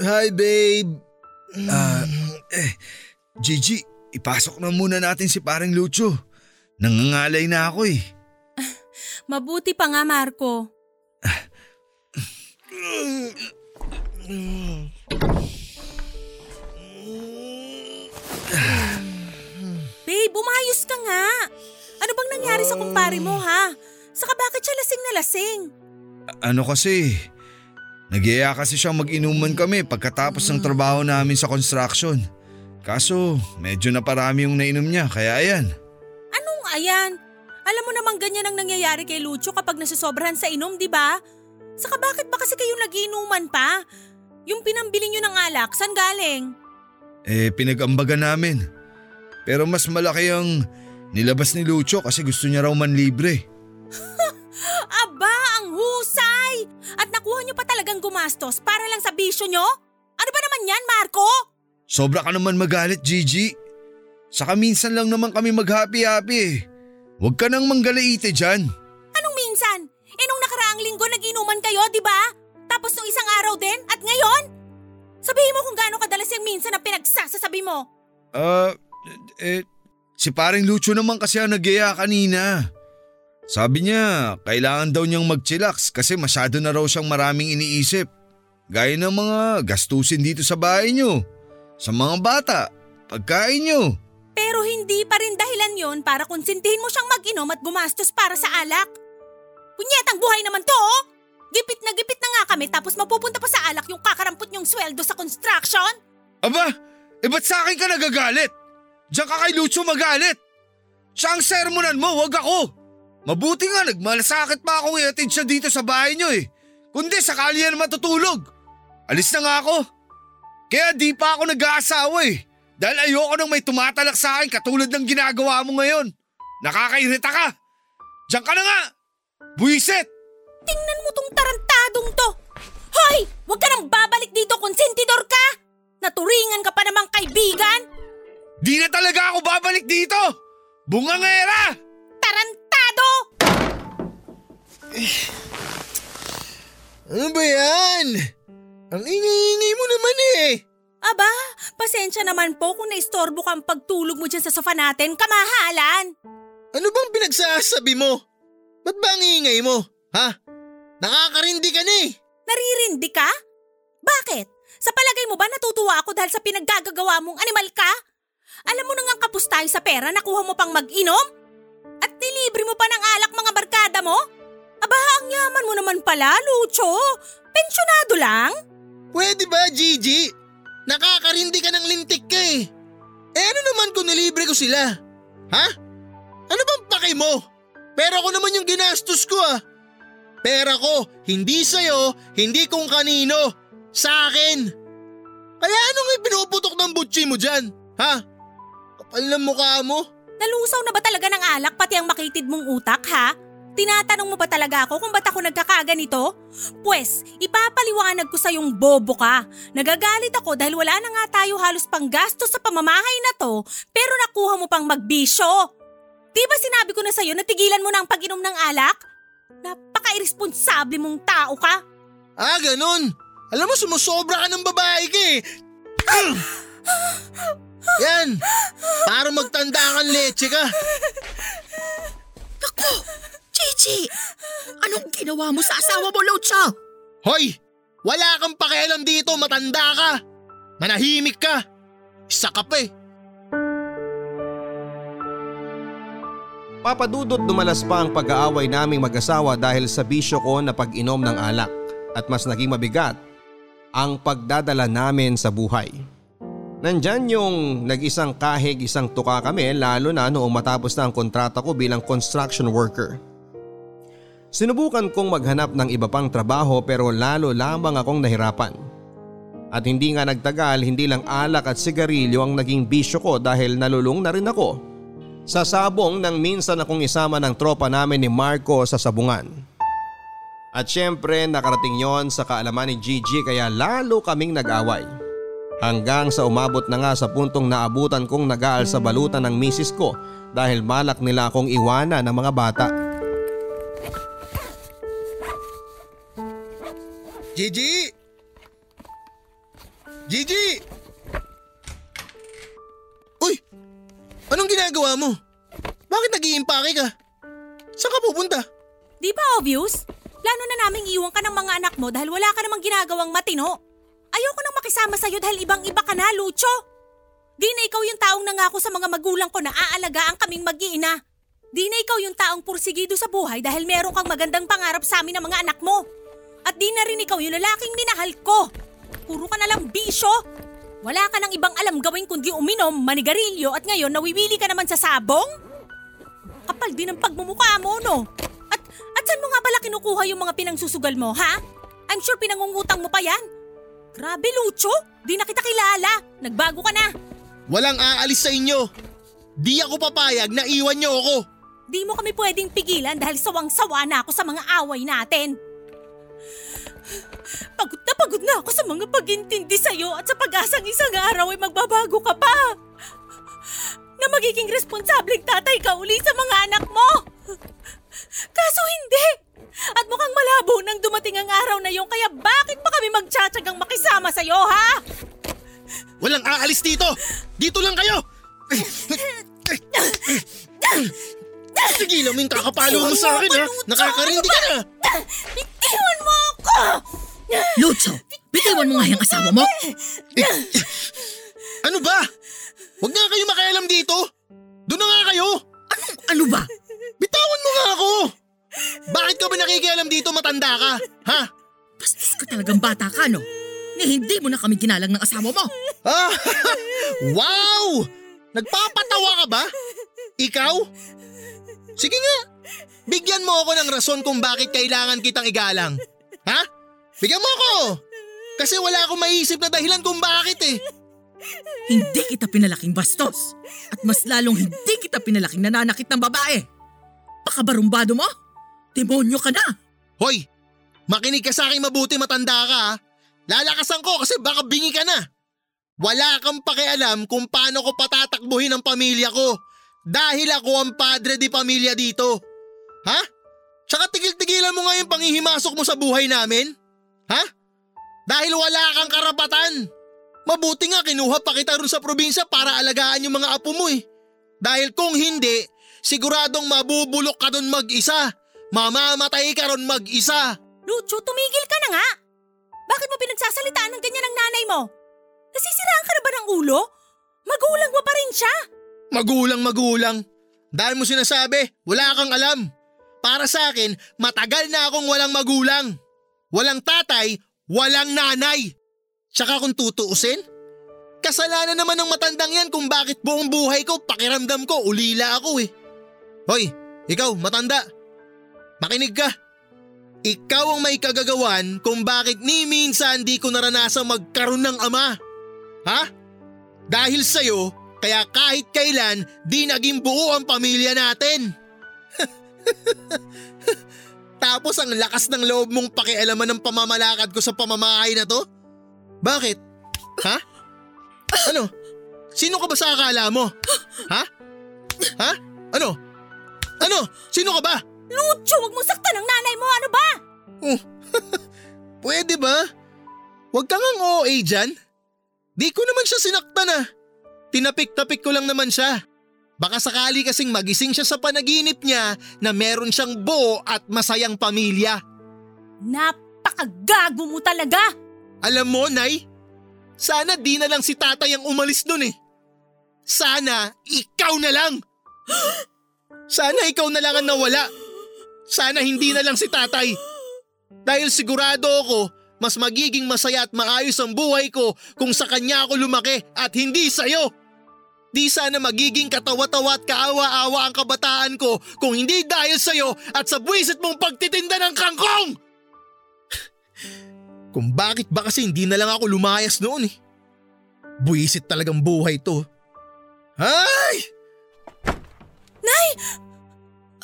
[LAUGHS]
Hi babe. Ah, eh, Gigi, ipasok na muna natin si parang Lucho. Nangangalay na ako eh. [LAUGHS]
Mabuti pa nga, Marco. Babe, umayos ka nga. Ano bang nangyari sa kumpare mo, ha? Saka bakit siya lasing na lasing?
A- ano kasi, nagyaya kasi siyang mag-inuman kami pagkatapos ng trabaho namin sa construction. Kaso, medyo na parami yung nainom niya, kaya ayan.
Anong ayan? Alam mo namang ganyan ang nangyayari kay Lucho kapag nasusobrahan sa inom, di ba? Saka bakit ba kasi kayo nagiinuman pa? Yung pinambili nyo ng alak, saan galing?
Eh, pinag-ambagan namin. Pero mas malaki ang nilabas ni Lucho kasi gusto niya raw manlibre. [LAUGHS]
Aba, ang At nakuha nyo pa talagang gumastos para lang sa bisyo nyo? Ano ba naman yan, Marco?
Sobra ka naman magalit, Gigi. Saka minsan lang naman kami mag-happy-happy eh. Huwag ka nang manggalaite dyan.
Anong minsan? Eh nung nakaraang linggo naginuman kayo, di ba? Tapos nung isang araw din at ngayon? Sabihin mo kung gaano kadalas yung minsan na pinagsasasabi mo.
Ah, eh, si paring Lucho naman kasi ang nagyaya kanina. Sabi niya, kailangan daw niyang mag-chillax kasi masyado na raw siyang maraming iniisip. Gaya ng mga gastusin dito sa bahay niyo, sa mga bata, pagkain niyo.
Pero hindi pa rin dahilan yon para konsintihin mo siyang mag-inom at gumastos para sa alak. Punyetang buhay naman to, oh! Gipit na gipit na nga kami tapos mapupunta pa sa alak yung kakarampot niyong sweldo sa construction?
Aba, eh ba't sa akin ka nagagalit? Diyan ka kay Lucho magalit. Siya ang sermonan mo, wag ako. Mabuti nga nagmalasakit pa akong iatid siya dito sa bahay niyo eh. Kundi sakali yan matutulog. Alis na nga ako. Kaya di pa ako nag-aasawa eh. Dahil ayoko nang may tumatalak sa akin katulad ng ginagawa mo ngayon. Nakakairita ka. Diyan ka na nga. Buisit!
Tingnan mo tong tarantadong to! Hoy! Huwag ka nang babalik dito, konsentidor ka! Naturingan ka pa namang kaibigan!
Di na talaga ako babalik dito! Bungangera!
Tarantado!
Ano ba yan? Ang ingay-ingay mo naman eh.
Aba, pasensya naman po kung naistorbo ka ang pagtulog mo dyan sa sofa natin, kamahalan!
Ano bang pinagsasabi mo? Ba't ba ang ingay mo? Ha? Nakakarindi ka na eh.
Naririndi ka? Bakit? Sa palagay mo ba natutuwa ako dahil sa pinaggagawa mong animal ka? Alam mo na nga kapos tayo sa pera, nakuha mo pang mag-inom? At nilibre mo pa ng alak mga barkada mo? Aba, ang yaman mo naman pala, Lucho. Pensyonado lang?
Pwede ba, Gigi? Nakakarindi ka ng lintik ka eh. Eh ano naman kung nilibre ko sila? Ha? Ano bang pake mo? Pera ko naman yung ginastos ko ah. Pera ko, hindi sa'yo, hindi kung kanino. Sa akin. Kaya ano nga pinuputok ng butchi mo dyan? Ha? Kapal ng mukha mo.
Nalusaw na ba talaga ng alak pati ang makitid mong utak ha? Tinatanong mo ba talaga ako kung ba't ako nagkakaganito? Pwes, ipapaliwanag ko sa yung bobo ka. Nagagalit ako dahil wala na nga tayo halos pang gasto sa pamamahay na to pero nakuha mo pang magbisyo. Di ba sinabi ko na sa'yo na tigilan mo na ang pag-inom ng alak? Napaka-irresponsable mong tao ka.
Ah, ganun. Alam mo, sumusobra ka ng babae ka eh. [SIGHS] [SIGHS] [SIGHS] Yan. Para magtanda kang leche ka.
Chichi! Anong ginawa mo sa asawa mo, Lucho?
Hoy! Wala kang pakialam dito, matanda ka. Manahimik ka. Isa ka pa eh.
Papadudot dumalas pa ang pag-aaway naming mag-asawa dahil sa bisyo ko na pag-inom ng alak at mas naging mabigat ang pagdadala namin sa buhay. Nandyan yung nag-isang kahig isang tuka kami lalo na noong matapos na ang kontrata ko bilang construction worker. Sinubukan kong maghanap ng iba pang trabaho pero lalo lamang akong nahirapan. At hindi nga nagtagal hindi lang alak at sigarilyo ang naging bisyo ko dahil nalulung na rin ako sa sabong nang minsan akong isama ng tropa namin ni Marco sa sabungan. At syempre nakarating yon sa kaalaman ni Gigi kaya lalo kaming nag-away. Hanggang sa umabot na nga sa puntong naabutan kong nagaal sa balutan ng misis ko dahil malak nila akong iwana ng mga bata.
Gigi! Gigi! Uy! Anong ginagawa mo? Bakit nag-iimpake ka? Saan ka pupunta?
Di ba obvious? Plano na naming iwan ka ng mga anak mo dahil wala ka namang ginagawang matino. Ayoko nang makisama sa'yo dahil ibang-iba ka na, Lucho. Di na ikaw yung taong nangako sa mga magulang ko na aalagaan kaming mag-iina. Di na ikaw yung taong pursigido sa buhay dahil meron kang magandang pangarap sa amin ng mga anak mo. At di na rin ikaw yung lalaking minahal ko. Puro ka na lang bisyo. Wala ka nang ibang alam gawin kundi uminom, manigarilyo at ngayon nawiwili ka naman sa sabong? Kapal din ang pagmumukha mo, no? At, at saan mo nga pala kinukuha yung mga pinangsusugal mo, ha? I'm sure pinangungutang mo pa yan. Grabe, Lucho. Di na kita kilala. Nagbago ka na.
Walang aalis sa inyo. Di ako papayag na iwan niyo ako.
Di mo kami pwedeng pigilan dahil sawang-sawa na ako sa mga away natin. Pagod na pagod na ako sa mga pagintindi sa'yo at sa pag-asang isang araw ay magbabago ka pa. Na magiging responsableng tatay ka uli sa mga anak mo. Kaso hindi. At mukhang malabo nang dumating ang araw na yon kaya bakit pa kami magtsatsagang makisama sa'yo, ha?
Walang aalis dito. Dito lang kayo. Tigilan mo yung kakapalo mo sa akin ha. Nakakarindi ka na.
Bitiwan mo ako!
Lucho, bitiwan mo nga yung asawa mo.
Ano ba? Huwag na kayo makialam dito. Doon na nga kayo.
Anong ano ba?
Bitawan mo nga ako. Bakit ka ba nakikialam dito matanda ka? Ha?
Bastos ka talagang bata ka, no? Ni hindi mo na kami ginalang ng asawa mo.
Ah, [LAUGHS] wow! Nagpapatawa ka ba? Ikaw? Sige nga. Bigyan mo ako ng rason kung bakit kailangan kitang igalang. Ha? Bigyan mo ako. Kasi wala akong maisip na dahilan kung bakit eh.
Hindi kita pinalaking bastos. At mas lalong hindi kita pinalaking nananakit ng babae. Pakabarumbado mo? Demonyo ka na.
Hoy, makinig ka sa akin mabuti matanda ka ha. Lalakasan ko kasi baka bingi ka na. Wala kang pakialam kung paano ko patatakbuhin ang pamilya ko. Dahil ako ang padre di pamilya dito. Ha? Tsaka tigil-tigilan mo nga yung panghihimasok mo sa buhay namin. Ha? Dahil wala kang karapatan. Mabuti nga kinuha pa kita rin sa probinsya para alagaan yung mga apo mo eh. Dahil kung hindi, siguradong mabubulok ka doon mag-isa. Mamamatay ka ron mag-isa.
Lucho, tumigil ka na nga. Bakit mo pinagsasalitaan ng ganyan ang nanay mo? Nasisiraan ka na ba ng ulo? Magulang mo pa rin siya.
Magulang magulang. Dahil mo sinasabi, wala kang alam. Para sa akin, matagal na akong walang magulang. Walang tatay, walang nanay. Tsaka kung tutuusin, kasalanan naman ng matandang yan kung bakit buong buhay ko pakiramdam ko ulila ako eh. Hoy, ikaw matanda. Makinig ka. Ikaw ang may kagagawan kung bakit ni minsan di ko naranasang magkaroon ng ama. Ha? Dahil sa'yo, kaya kahit kailan di naging buo ang pamilya natin. [LAUGHS] Tapos ang lakas ng loob mong pakialaman ng pamamalakad ko sa pamamahay na to? Bakit? Ha? Ano? Sino ka ba sa akala mo? Ha? Ha? Ano? Ano? Sino ka ba?
Lucho, wag mo saktan ang nanay mo, ano ba? [LAUGHS]
Pwede ba? Huwag kang ang OA dyan. Di ko naman siya sinaktan ah. Tinapik-tapik ko lang naman siya. Baka sakali kasing magising siya sa panaginip niya na meron siyang buo at masayang pamilya.
Napakagago mo talaga!
Alam mo, Nay, sana di na lang si tatay ang umalis nun eh. Sana ikaw na lang. [GASPS] Sana ikaw na lang ang nawala. Sana hindi na lang si tatay. Dahil sigurado ako, mas magiging masaya at maayos ang buhay ko kung sa kanya ako lumaki at hindi sa'yo. Di sana magiging katawa-tawa at kaawa-awa ang kabataan ko kung hindi dahil sa'yo at sa buwisit mong pagtitinda ng kangkong! [SIGHS] kung bakit ba kasi hindi na lang ako lumayas noon eh. Buwisit talagang buhay to. Ay!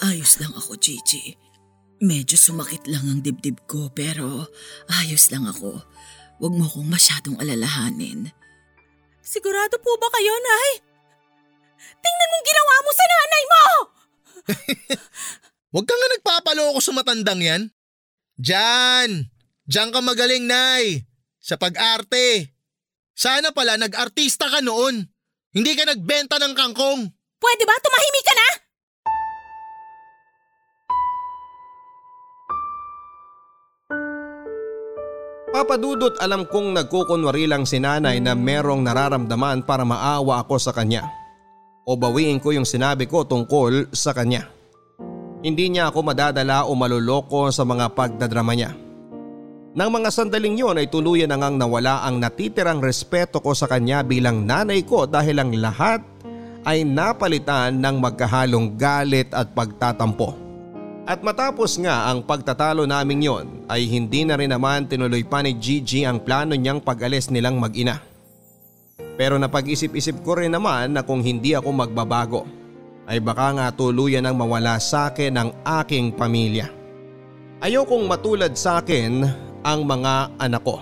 Ayos lang ako, Gigi. Medyo sumakit lang ang dibdib ko pero ayos lang ako. Huwag mo akong masyadong alalahanin.
Sigurado po ba kayo, Nay? Tingnan mong ginawa mo sa nanay mo! [LAUGHS]
Huwag ka nga nagpapaloko sa matandang yan. Diyan! Diyan ka magaling, Nay. Sa pag-arte. Sana pala nag-artista ka noon. Hindi ka nagbenta ng kangkong.
Pwede ba tumahimik ka na?
Papadudot alam kong nagkukunwari lang si nanay na merong nararamdaman para maawa ako sa kanya. O bawiin ko yung sinabi ko tungkol sa kanya. Hindi niya ako madadala o maluloko sa mga pagdadrama niya. Nang mga sandaling yon ay tuluyan na ngang nawala ang natitirang respeto ko sa kanya bilang nanay ko dahil ang lahat ay napalitan ng magkahalong galit at pagtatampo. At matapos nga ang pagtatalo naming yon ay hindi na rin naman tinuloy pa ni Gigi ang plano niyang pag-alis nilang mag-ina. Pero napag-isip-isip ko rin naman na kung hindi ako magbabago ay baka nga tuluyan ang mawala sa akin ang aking pamilya. Ayokong matulad sa akin ang mga anak ko.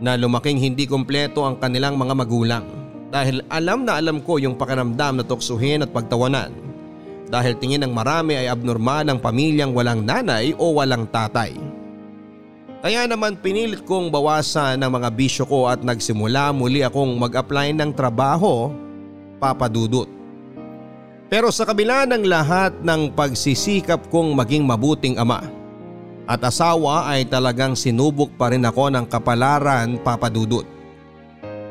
Na lumaking hindi kumpleto ang kanilang mga magulang dahil alam na alam ko yung pakiramdam na tuksuhin at pagtawanan dahil tingin ng marami ay abnormal ang pamilyang walang nanay o walang tatay. Kaya naman pinilit kong bawasan ang mga bisyo ko at nagsimula muli akong mag-apply ng trabaho, papadudot. Pero sa kabila ng lahat ng pagsisikap kong maging mabuting ama at asawa ay talagang sinubok pa rin ako ng kapalaran papadudot.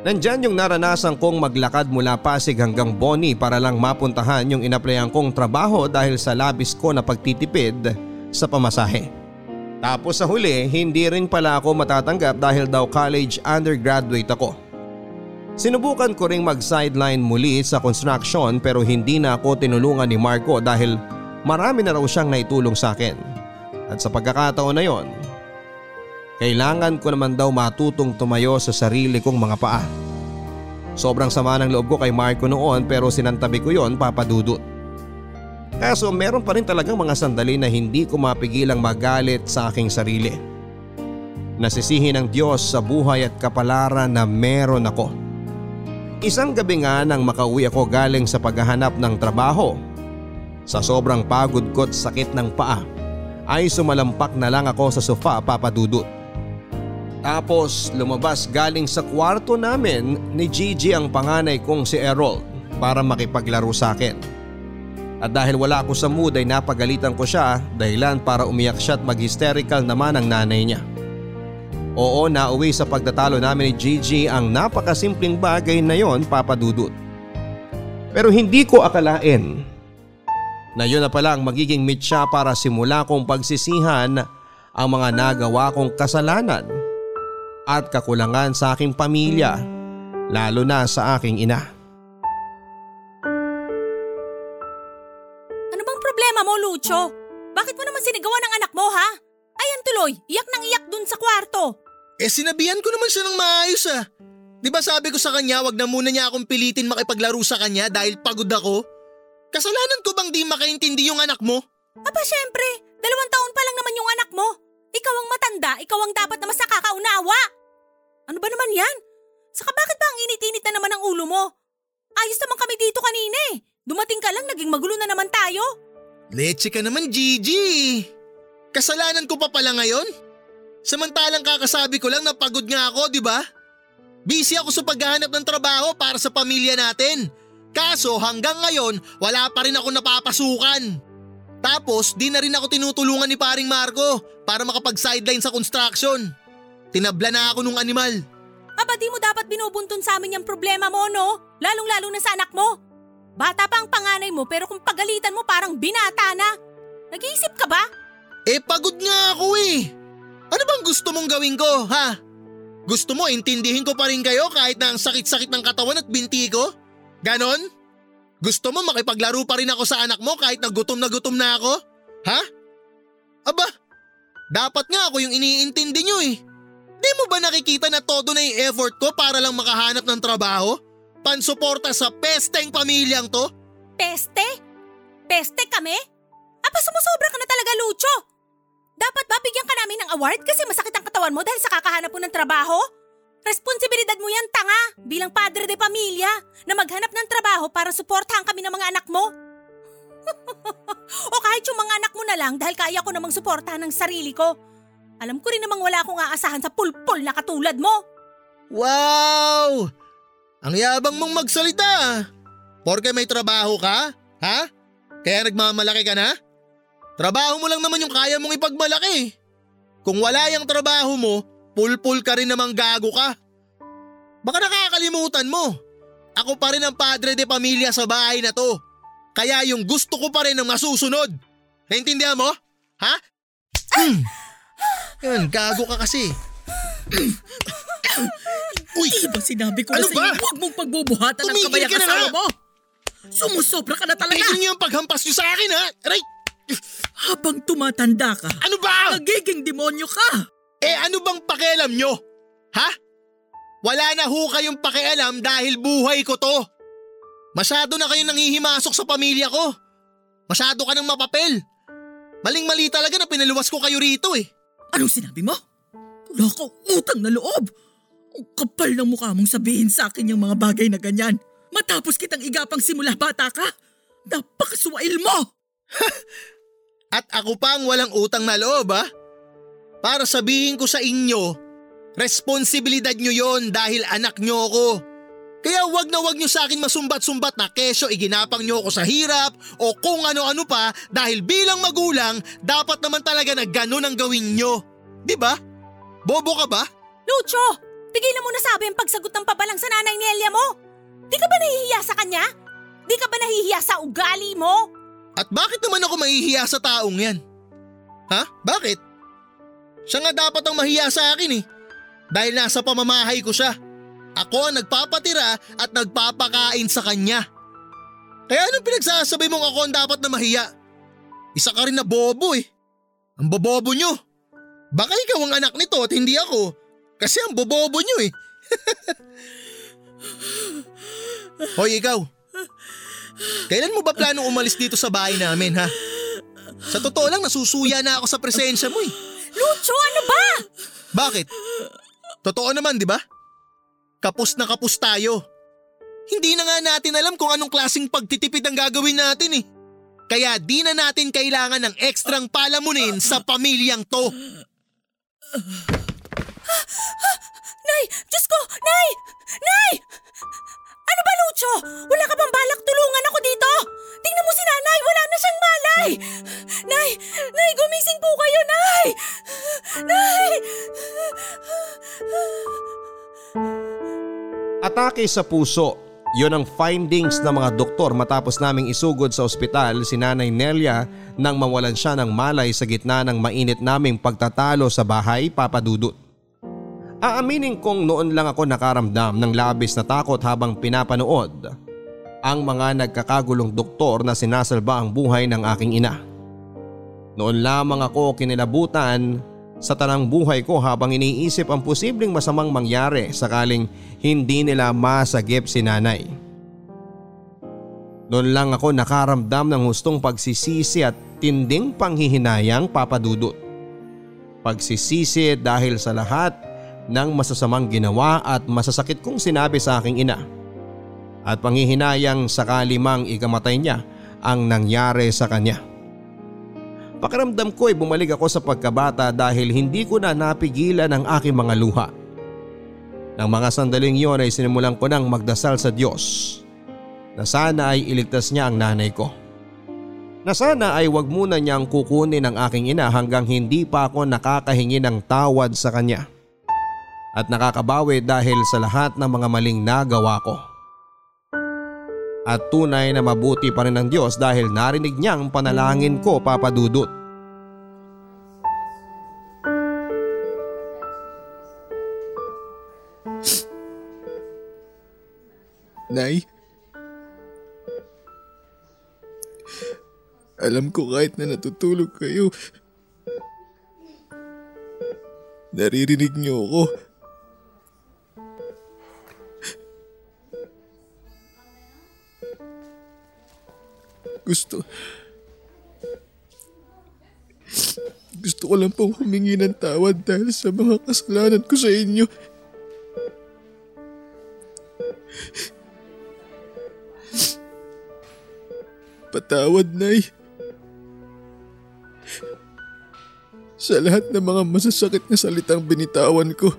Nandyan yung naranasan kong maglakad mula Pasig hanggang Boni para lang mapuntahan yung inaplayan kong trabaho dahil sa labis ko na pagtitipid sa pamasahe. Tapos sa huli, hindi rin pala ako matatanggap dahil daw college undergraduate ako. Sinubukan ko ring mag-sideline muli sa construction pero hindi na ako tinulungan ni Marco dahil marami na raw siyang naitulong sa akin. At sa pagkakataon na yon, kailangan ko naman daw matutong tumayo sa sarili kong mga paa. Sobrang sama ng loob ko kay Marco noon pero sinantabi ko yon papadudot. Kaso meron pa rin talagang mga sandali na hindi ko mapigilang magalit sa aking sarili. Nasisihin ng Diyos sa buhay at kapalaran na meron ako. Isang gabi nga nang makauwi ako galing sa paghahanap ng trabaho. Sa sobrang pagod ko at sakit ng paa ay sumalampak na lang ako sa sofa papadudot. Tapos lumabas galing sa kwarto namin ni Gigi ang panganay kong si Errol para makipaglaro sa akin. At dahil wala ako sa mood ay napagalitan ko siya dahilan para umiyak siya at mag-hysterical naman ang nanay niya. Oo nauwi sa pagtatalo namin ni Gigi ang napakasimpleng bagay na yon papadudot. Pero hindi ko akalain na yun na pala ang magiging mitya para simula kong pagsisihan ang mga nagawa kong kasalanan at kakulangan sa aking pamilya lalo na sa aking ina.
Ano bang problema mo, Lucho? Bakit mo naman sinigawan ng anak mo, ha? Ayan tuloy, iyak nang iyak dun sa kwarto.
Eh sinabihan ko naman siya ng maayos ah. Di ba sabi ko sa kanya wag na muna niya akong pilitin makipaglaro sa kanya dahil pagod ako? Kasalanan ko bang di makaintindi yung anak mo?
Aba syempre, dalawang taon pa lang naman yung anak mo. Ikaw ang matanda, ikaw ang dapat na mas nakakaunawa. Ano ba naman yan? Saka bakit ba ang init-init na naman ang ulo mo? Ayos naman kami dito kanina eh. Dumating ka lang, naging magulo na naman tayo.
Leche ka naman, Gigi. Kasalanan ko pa pala ngayon? Samantalang kakasabi ko lang na pagod nga ako, di ba? Busy ako sa paghahanap ng trabaho para sa pamilya natin. Kaso hanggang ngayon, wala pa rin ako napapasukan. Tapos di na rin ako tinutulungan ni paring Marco para makapag-sideline sa construction. Tinabla na ako nung animal.
Aba di mo dapat binubuntun sa amin yung problema mo, no? Lalong-lalo na sa anak mo. Bata pa ang panganay mo pero kung pagalitan mo parang binata na. Nag-iisip ka ba?
Eh pagod nga ako eh. Ano bang gusto mong gawin ko, ha? Gusto mo intindihin ko pa rin kayo kahit na ang sakit-sakit ng katawan at binti ko? Ganon? Gusto mo makipaglaro pa rin ako sa anak mo kahit na gutom na gutom na ako? Ha? Aba, dapat nga ako yung iniintindi nyo eh. Di mo ba nakikita na todo na yung effort ko para lang makahanap ng trabaho? Pansuporta sa pesteng pamilyang to?
Peste? Peste kami? Aba sumusobra ka na talaga, Lucho. Dapat ba bigyan ka namin ng award kasi masakit ang katawan mo dahil sa kakahanap mo ng trabaho? Responsibilidad mo yan, tanga, bilang padre de pamilya, na maghanap ng trabaho para suportahan kami ng mga anak mo. [LAUGHS] o kahit yung mga anak mo na lang dahil kaya ko namang suportahan ng sarili ko. Alam ko rin namang wala akong aasahan sa pulpol na katulad mo.
Wow! Ang yabang mong magsalita. Porke may trabaho ka? Ha? Kaya nagmamalaki ka na? Trabaho mo lang naman yung kaya mong ipagmalaki. Kung wala yung trabaho mo, pulpul ka rin namang gago ka. Baka nakakalimutan mo. Ako pa rin ang padre de pamilya sa bahay na to. Kaya yung gusto ko pa rin ang masusunod. Naintindihan mo? Ha? Hmm. Yan, gago ka kasi. [COUGHS] Uy!
Di ba sinabi ko
Ano
na
ba?
huwag mong pagbubuhatan ng kabayang
ka
asawa mo. Sumusobra ka na talaga.
Tigil niyo yung paghampas niyo sa akin ha? Aray!
Habang tumatanda ka,
Ano ba?
nagiging demonyo ka.
Eh ano bang pakialam nyo? Ha? Wala na ho kayong pakialam dahil buhay ko to. Masyado na kayong nangihimasok sa pamilya ko. Masyado ka ng mapapel. Maling-mali talaga na pinaluwas ko kayo rito eh.
Anong sinabi mo? Wala ka utang na loob. Ang kapal ng mukha mong sabihin sa akin yung mga bagay na ganyan. Matapos kitang igapang simula bata ka. Napakaswail mo! [LAUGHS]
At ako pa ang walang utang na loob ha? Para sabihin ko sa inyo, responsibilidad nyo yon dahil anak nyo ako. Kaya wag na wag nyo sa akin masumbat-sumbat na kesyo iginapang nyo ako sa hirap o kung ano-ano pa dahil bilang magulang dapat naman talaga na ganun ang gawin nyo. Di ba? Bobo ka ba?
Lucho, tigilan mo na sabi ang pagsagot ng pabalang sa nanay ni Elia mo. Di ka ba nahihiya sa kanya? Di ka ba nahihiya sa ugali mo?
At bakit naman ako mahihiya sa taong yan? Ha? Bakit? Siya nga dapat ang mahiya sa akin eh. Dahil nasa pamamahay ko siya. Ako ang nagpapatira at nagpapakain sa kanya. Kaya anong pinagsasabi mong ako ang dapat na mahiya? Isa ka rin na bobo eh. Ang bobobo nyo. Baka ikaw ang anak nito at hindi ako. Kasi ang bobobo nyo eh. [LAUGHS] Hoy ikaw. Kailan mo ba planong umalis dito sa bahay namin ha? Sa totoo lang nasusuya na ako sa presensya mo eh.
Lucho, ano ba?
Bakit? Totoo naman di ba? Kapos na kapos tayo. Hindi na nga natin alam kung anong klaseng pagtitipid ang gagawin natin eh. Kaya di na natin kailangan ng ekstrang palamunin sa pamilyang to.
Nay! Diyos ko! Nay! Nay! Ano ba, Lucho? Wala ka bang balak tulungan ako dito? Tingnan mo si nanay! Wala na siyang malay! Nay! Nay! Gumising po kayo, Nay! Nay!
Atake sa puso. Yon ang findings ng mga doktor matapos naming isugod sa ospital si Nanay Nelia nang mawalan siya ng malay sa gitna ng mainit naming pagtatalo sa bahay papadudot. Aaminin kong noon lang ako nakaramdam ng labis na takot habang pinapanood ang mga nagkakagulong doktor na sinasalba ang buhay ng aking ina. Noon lamang ako kinilabutan sa tanang buhay ko habang iniisip ang posibleng masamang mangyari sakaling hindi nila masagip si nanay. Doon lang ako nakaramdam ng hustong pagsisisi at tinding panghihinayang papadudot. Pagsisisi dahil sa lahat ng masasamang ginawa at masasakit kong sinabi sa aking ina. At panghihinayang sakali mang ikamatay niya ang nangyari sa kanya. Pakiramdam ko ay bumalik ako sa pagkabata dahil hindi ko na napigilan ang aking mga luha. Nang mga sandaling yon ay sinimulan ko nang magdasal sa Diyos na sana ay iligtas niya ang nanay ko. Na sana ay wag muna niyang kukunin ang aking ina hanggang hindi pa ako nakakahingi ng tawad sa kanya. At nakakabawi dahil sa lahat ng mga maling nagawa ko. At tunay na mabuti pa rin ng Diyos dahil narinig niya ang panalangin ko papadudot.
Nay, alam ko kahit na natutulog kayo, naririnig niyo ako. Gusto... Gusto ko lang pong humingi ng tawad dahil sa mga kasalanan ko sa inyo. Patawad, Nay. Sa lahat ng mga masasakit na salitang binitawan ko.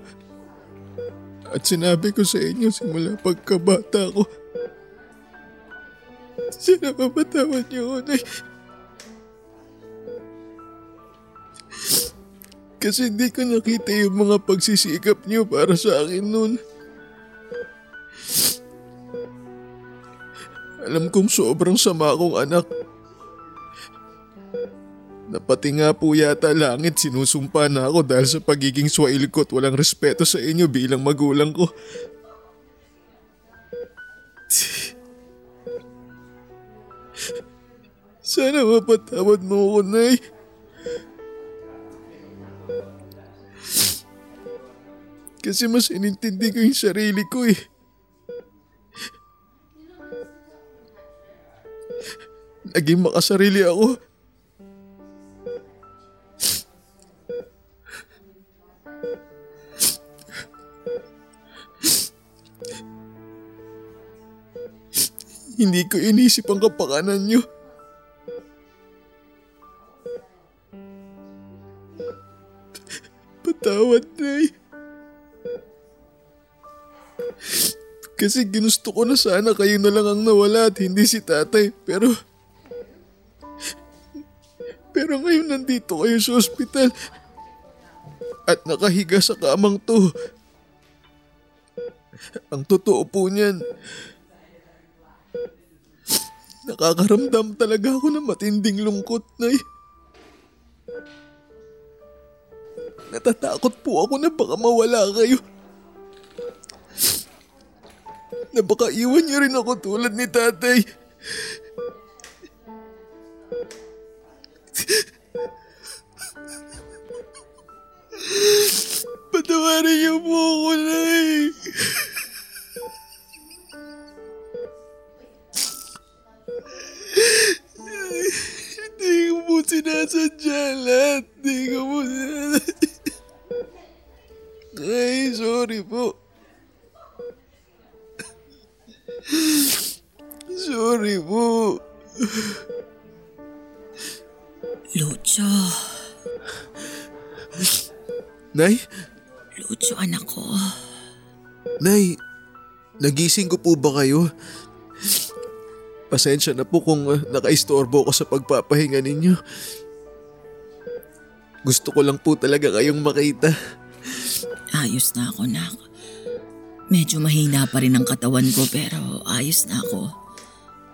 At sinabi ko sa inyo simula pagkabata ko. Sana mapatawad niyo ako, Nay. Kasi hindi ko nakita yung mga pagsisikap niyo para sa akin noon. Alam kong sobrang sama akong anak. Na pati nga po yata langit sinusumpa na ako dahil sa pagiging swail ko at walang respeto sa inyo bilang magulang ko. Sana mapatawad mo ako, Nay. Kasi mas inintindi ko yung sarili ko eh. Naging makasarili ako. Hindi ko inisip ang kapakanan niyo. Patawad, Nay. Kasi ginusto ko na sana kayo na lang ang nawala at hindi si tatay. Pero... Pero ngayon nandito kayo sa ospital. At nakahiga sa kamang to. Ang totoo po niyan. Nakakaramdam talaga ako ng matinding lungkot, Nay. Natatakot po ako na baka mawala kayo. Na baka iwan niyo rin ako tulad ni tatay. Patawarin niyo po ako, Nay. Hindi ko po sinasadya lahat. Hindi ko po sinasadya. Ay, sorry po. Sorry po.
Lucho,
Nay,
Lucho anak ko.
Nay, nagising ko po ba kayo? Pasensya na po kung uh, nakaistorbo ko sa pagpapahinga ninyo. Gusto ko lang po talaga kayong makita.
Ayos na ako, nak. Medyo mahina pa rin ang katawan ko pero ayos na ako.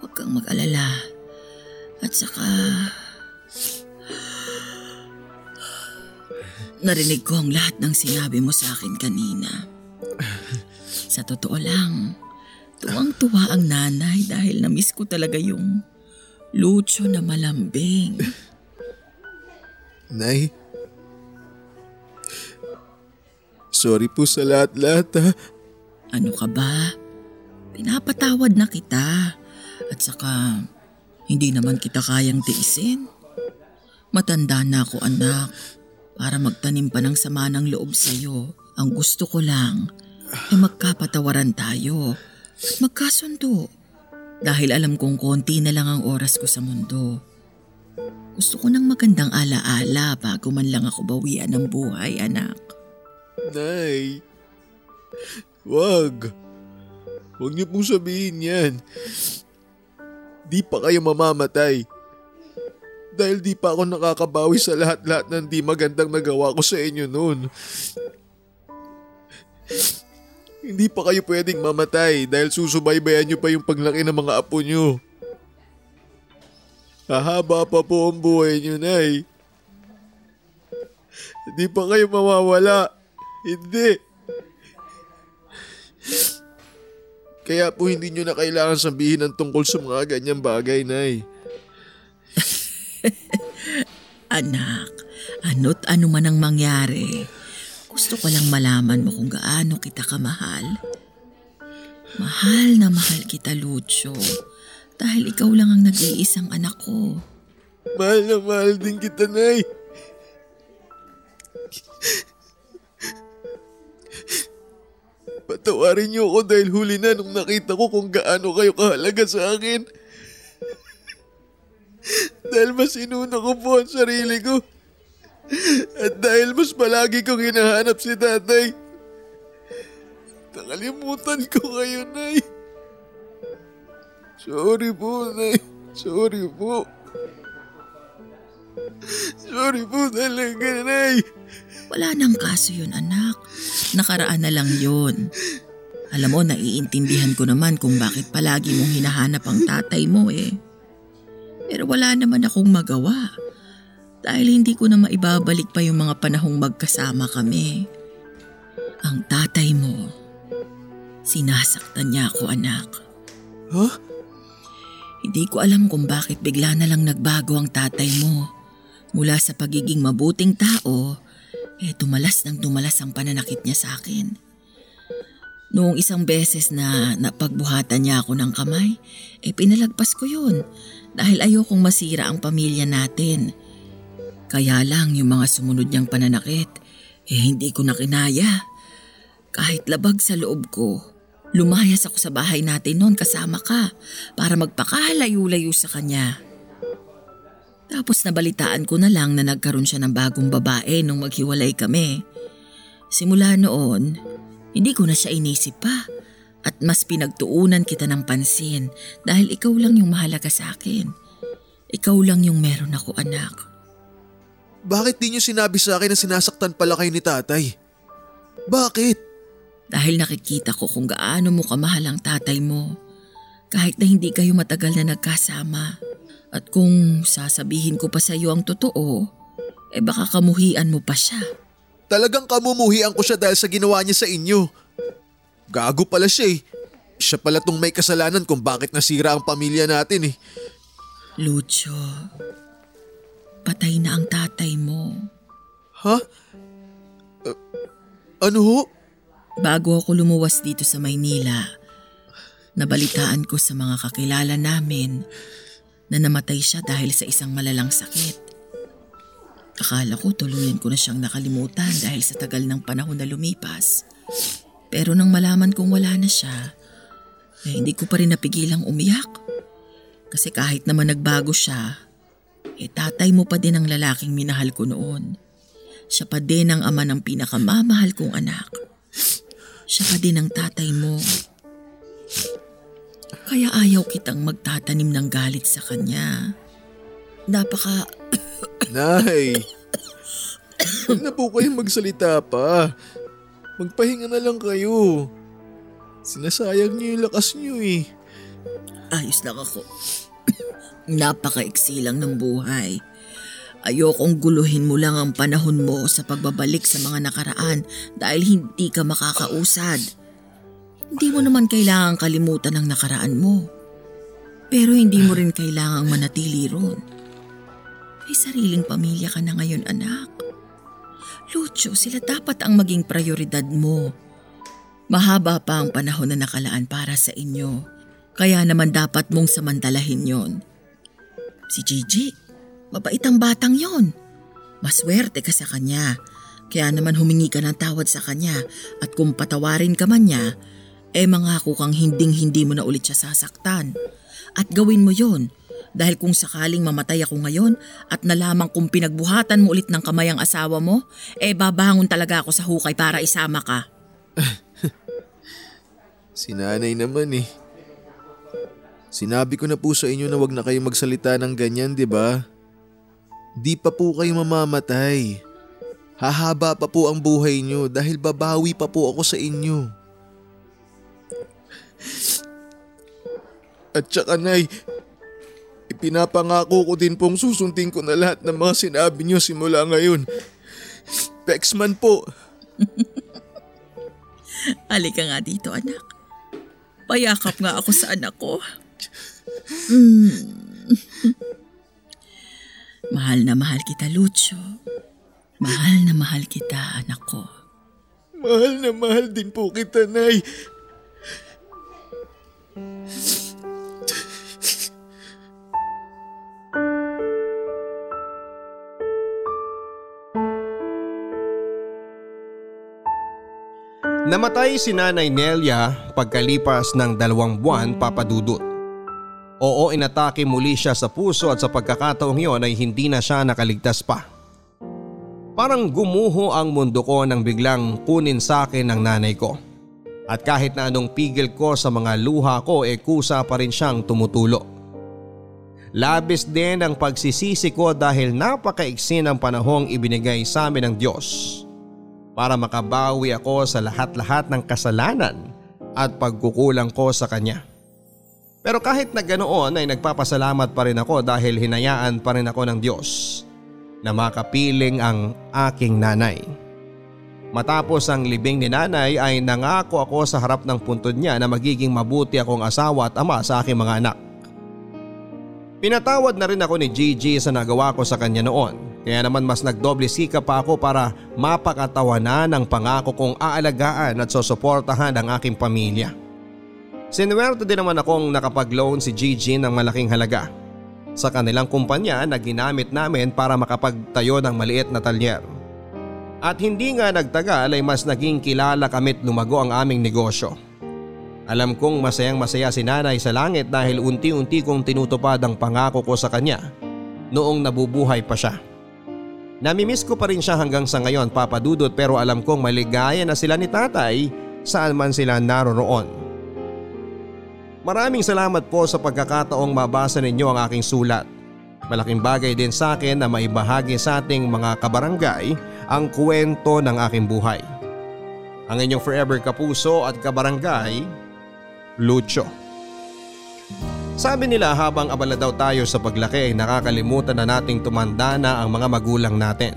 Huwag kang mag-alala. At saka... Narinig ko ang lahat ng sinabi mo sa akin kanina. Sa totoo lang, tuwang-tuwa ang nanay dahil na-miss ko talaga yung lucho na malambing.
Nay, Sorry po sa lahat-lahat ha.
Ano ka ba? Pinapatawad na kita. At saka, hindi naman kita kayang tiisin. Matanda na ako anak para magtanim pa ng sama ng loob sa'yo. Ang gusto ko lang ay magkapatawaran tayo magkasundo. Dahil alam kong konti na lang ang oras ko sa mundo. Gusto ko ng magandang alaala bago man lang ako bawian ng buhay, anak.
Nay. Wag. Huwag niyo pong sabihin yan. Di pa kayo mamamatay. Dahil di pa ako nakakabawi sa lahat-lahat ng di magandang nagawa ko sa inyo noon. Hindi pa kayo pwedeng mamatay dahil susubaybayan niyo pa yung paglaki ng mga apo niyo. Hahaba pa po ang buhay niyo, Nay. Hindi pa kayo mawawala. Hindi. Kaya po hindi nyo na kailangan sabihin ang tungkol sa mga ganyang bagay, Nay. [LAUGHS]
Anak, ano't ano man ang mangyari, gusto ko lang malaman mo kung gaano kita kamahal. Mahal na mahal kita, Lucio. Dahil ikaw lang ang nag-iisang anak ko.
Mahal na mahal din kita, Nay. Patawarin niyo ako dahil huli na nung nakita ko kung gaano kayo kahalaga sa akin. dahil mas inuna ko po ang sarili ko. At dahil mas palagi kong hinahanap si tatay. Nakalimutan ko kayo, Nay. Sorry po, Nay. Sorry po. Sorry po talaga, Nay.
Wala nang kaso yun, anak. Nakaraan na lang yun. Alam mo, naiintindihan ko naman kung bakit palagi mong hinahanap ang tatay mo eh. Pero wala naman akong magawa. Dahil hindi ko na maibabalik pa yung mga panahong magkasama kami. Ang tatay mo, sinasaktan niya ako anak.
Huh?
Hindi ko alam kung bakit bigla na lang nagbago ang tatay mo. Mula sa pagiging mabuting tao, eh tumalas ng tumalas ang pananakit niya sa akin. Noong isang beses na napagbuhatan niya ako ng kamay, eh pinalagpas ko yun dahil ayokong masira ang pamilya natin. Kaya lang yung mga sumunod niyang pananakit, eh hindi ko na kinaya. Kahit labag sa loob ko, lumayas ako sa bahay natin noon kasama ka para magpakalayo-layo sa kanya. Tapos nabalitaan ko na lang na nagkaroon siya ng bagong babae nung maghiwalay kami. Simula noon, hindi ko na siya inisip pa at mas pinagtuunan kita ng pansin dahil ikaw lang yung mahalaga sa akin. Ikaw lang yung meron ako anak.
Bakit di niyo sinabi sa akin na sinasaktan pala kayo ni tatay? Bakit?
Dahil nakikita ko kung gaano mo kamahal ang tatay mo. Kahit na hindi kayo matagal na nagkasama. At kung sasabihin ko pa sa iyo ang totoo, eh baka kamuhian mo pa siya.
Talagang kamumuhian ko siya dahil sa ginawa niya sa inyo. Gago pala siya eh. Siya pala tong may kasalanan kung bakit nasira ang pamilya natin eh.
Lucio, patay na ang tatay mo.
Ha? Uh, ano ho?
Bago ako lumuwas dito sa Maynila, nabalitaan ko sa mga kakilala namin na namatay siya dahil sa isang malalang sakit. Akala ko tuluyan ko na siyang nakalimutan dahil sa tagal ng panahon na lumipas. Pero nang malaman kong wala na siya, eh, hindi ko pa rin napigilang umiyak. Kasi kahit naman nagbago siya, eh tatay mo pa din ang lalaking minahal ko noon. Siya pa din ang ama ng pinakamamahal kong anak. Siya pa din ang tatay mo. Kaya ayaw kitang magtatanim ng galit sa kanya. Napaka... [COUGHS]
Nay! Huwag na po kayong magsalita pa. Magpahinga na lang kayo. Sinasayang niyo yung lakas niyo eh.
Ayos lang ako. Napakaiksi lang ng buhay. Ayokong guluhin mo lang ang panahon mo sa pagbabalik sa mga nakaraan dahil hindi ka makakausad. Hindi mo naman kailangang kalimutan ang nakaraan mo. Pero hindi mo rin kailangang manatili ron. May sariling pamilya ka na ngayon anak. Lucho, sila dapat ang maging prioridad mo. Mahaba pa ang panahon na nakalaan para sa inyo. Kaya naman dapat mong samantalahin yon. Si Gigi, mabait ang batang yon. Maswerte ka sa kanya. Kaya naman humingi ka ng tawad sa kanya at kung patawarin ka man niya, eh mangako kang hinding hindi mo na ulit siya sasaktan. At gawin mo yon dahil kung sakaling mamatay ako ngayon at nalaman kong pinagbuhatan mo ulit ng kamay ang asawa mo, eh babangon talaga ako sa hukay para isama ka. [LAUGHS]
Si nanay naman eh. Sinabi ko na po sa inyo na wag na kayo magsalita ng ganyan, di ba? Di pa po kayo mamamatay. Hahaba pa po ang buhay nyo dahil babawi pa po ako sa inyo. At saka nay, ipinapangako ko din pong susundin ko na lahat ng mga sinabi nyo simula ngayon. Pexman po. [LAUGHS]
Halika nga dito anak. Payakap nga ako sa anak ko. Mm. [LAUGHS] mahal na mahal kita, Lucho. Mahal na mahal kita, anak ko.
Mahal na mahal din po kita, Nay.
Namatay si Nanay Nelia pagkalipas ng dalawang buwan papadudot. Oo inatake muli siya sa puso at sa pagkakataong yon ay hindi na siya nakaligtas pa. Parang gumuho ang mundo ko nang biglang kunin sa akin ng nanay ko. At kahit na anong pigil ko sa mga luha ko e eh kusa pa rin siyang tumutulo. Labis din ang pagsisisi ko dahil napakaiksin ang panahong ibinigay sa amin ng Diyos para makabawi ako sa lahat-lahat ng kasalanan at pagkukulang ko sa Kanya. Pero kahit na ganoon ay nagpapasalamat pa rin ako dahil hinayaan pa rin ako ng Diyos na makapiling ang aking nanay. Matapos ang libing ni nanay ay nangako ako sa harap ng puntod niya na magiging mabuti akong asawa at ama sa aking mga anak. Pinatawad na rin ako ni Gigi sa nagawa ko sa kanya noon kaya naman mas nagdoble sikap pa ako para mapakatawanan ang pangako kong aalagaan at susuportahan ang aking pamilya. Sinuwerte din naman akong nakapag-loan si Gigi ng malaking halaga sa kanilang kumpanya na ginamit namin para makapagtayo ng maliit na talyer. At hindi nga nagtagal ay mas naging kilala kamit lumago ang aming negosyo. Alam kong masayang masaya si nanay sa langit dahil unti-unti kong tinutupad ang pangako ko sa kanya noong nabubuhay pa siya. Namimiss ko pa rin siya hanggang sa ngayon papadudot pero alam kong maligaya na sila ni tatay saan man sila naroroon. Maraming salamat po sa pagkakataong mabasa ninyo ang aking sulat. Malaking bagay din sa akin na maibahagi sa ating mga kabarangay ang kwento ng aking buhay. Ang inyong forever kapuso at kabarangay, Lucho. Sabi nila habang abala daw tayo sa paglaki ay nakakalimutan na nating tumanda na ang mga magulang natin.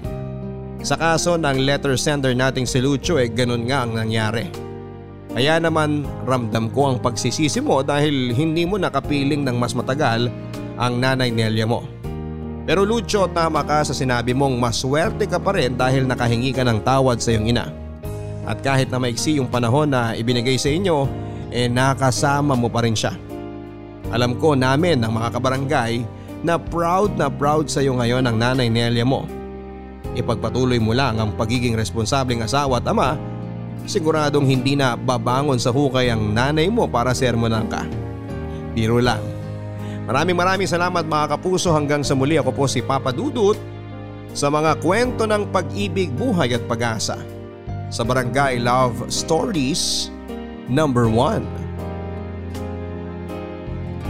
Sa kaso ng letter sender nating si Lucho ay ganun nga ang nangyari. Kaya naman ramdam ko ang pagsisisi mo dahil hindi mo nakapiling ng mas matagal ang nanay Nelia mo. Pero Lucho tama ka sa sinabi mong maswerte ka pa rin dahil nakahingi ka ng tawad sa iyong ina. At kahit na maiksi yung panahon na ibinigay sa inyo eh nakasama mo pa rin siya. Alam ko namin ang mga kabarangay na proud na proud sa iyo ngayon ang nanay Nelia mo. Ipagpatuloy mo lang ang pagiging responsableng asawa at ama, siguradong hindi na babangon sa hukay ang nanay mo para sermonan ka. Biro lang. Maraming maraming salamat mga kapuso hanggang sa muli ako po si Papa Dudut sa mga kwento ng pag-ibig, buhay at pag-asa sa Barangay Love Stories number 1.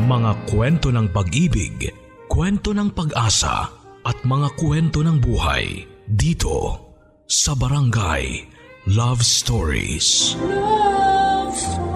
Mga kwento ng pag-ibig, kwento ng pag-asa at mga kwento ng buhay dito sa Barangay Love Stories.
Love Stories.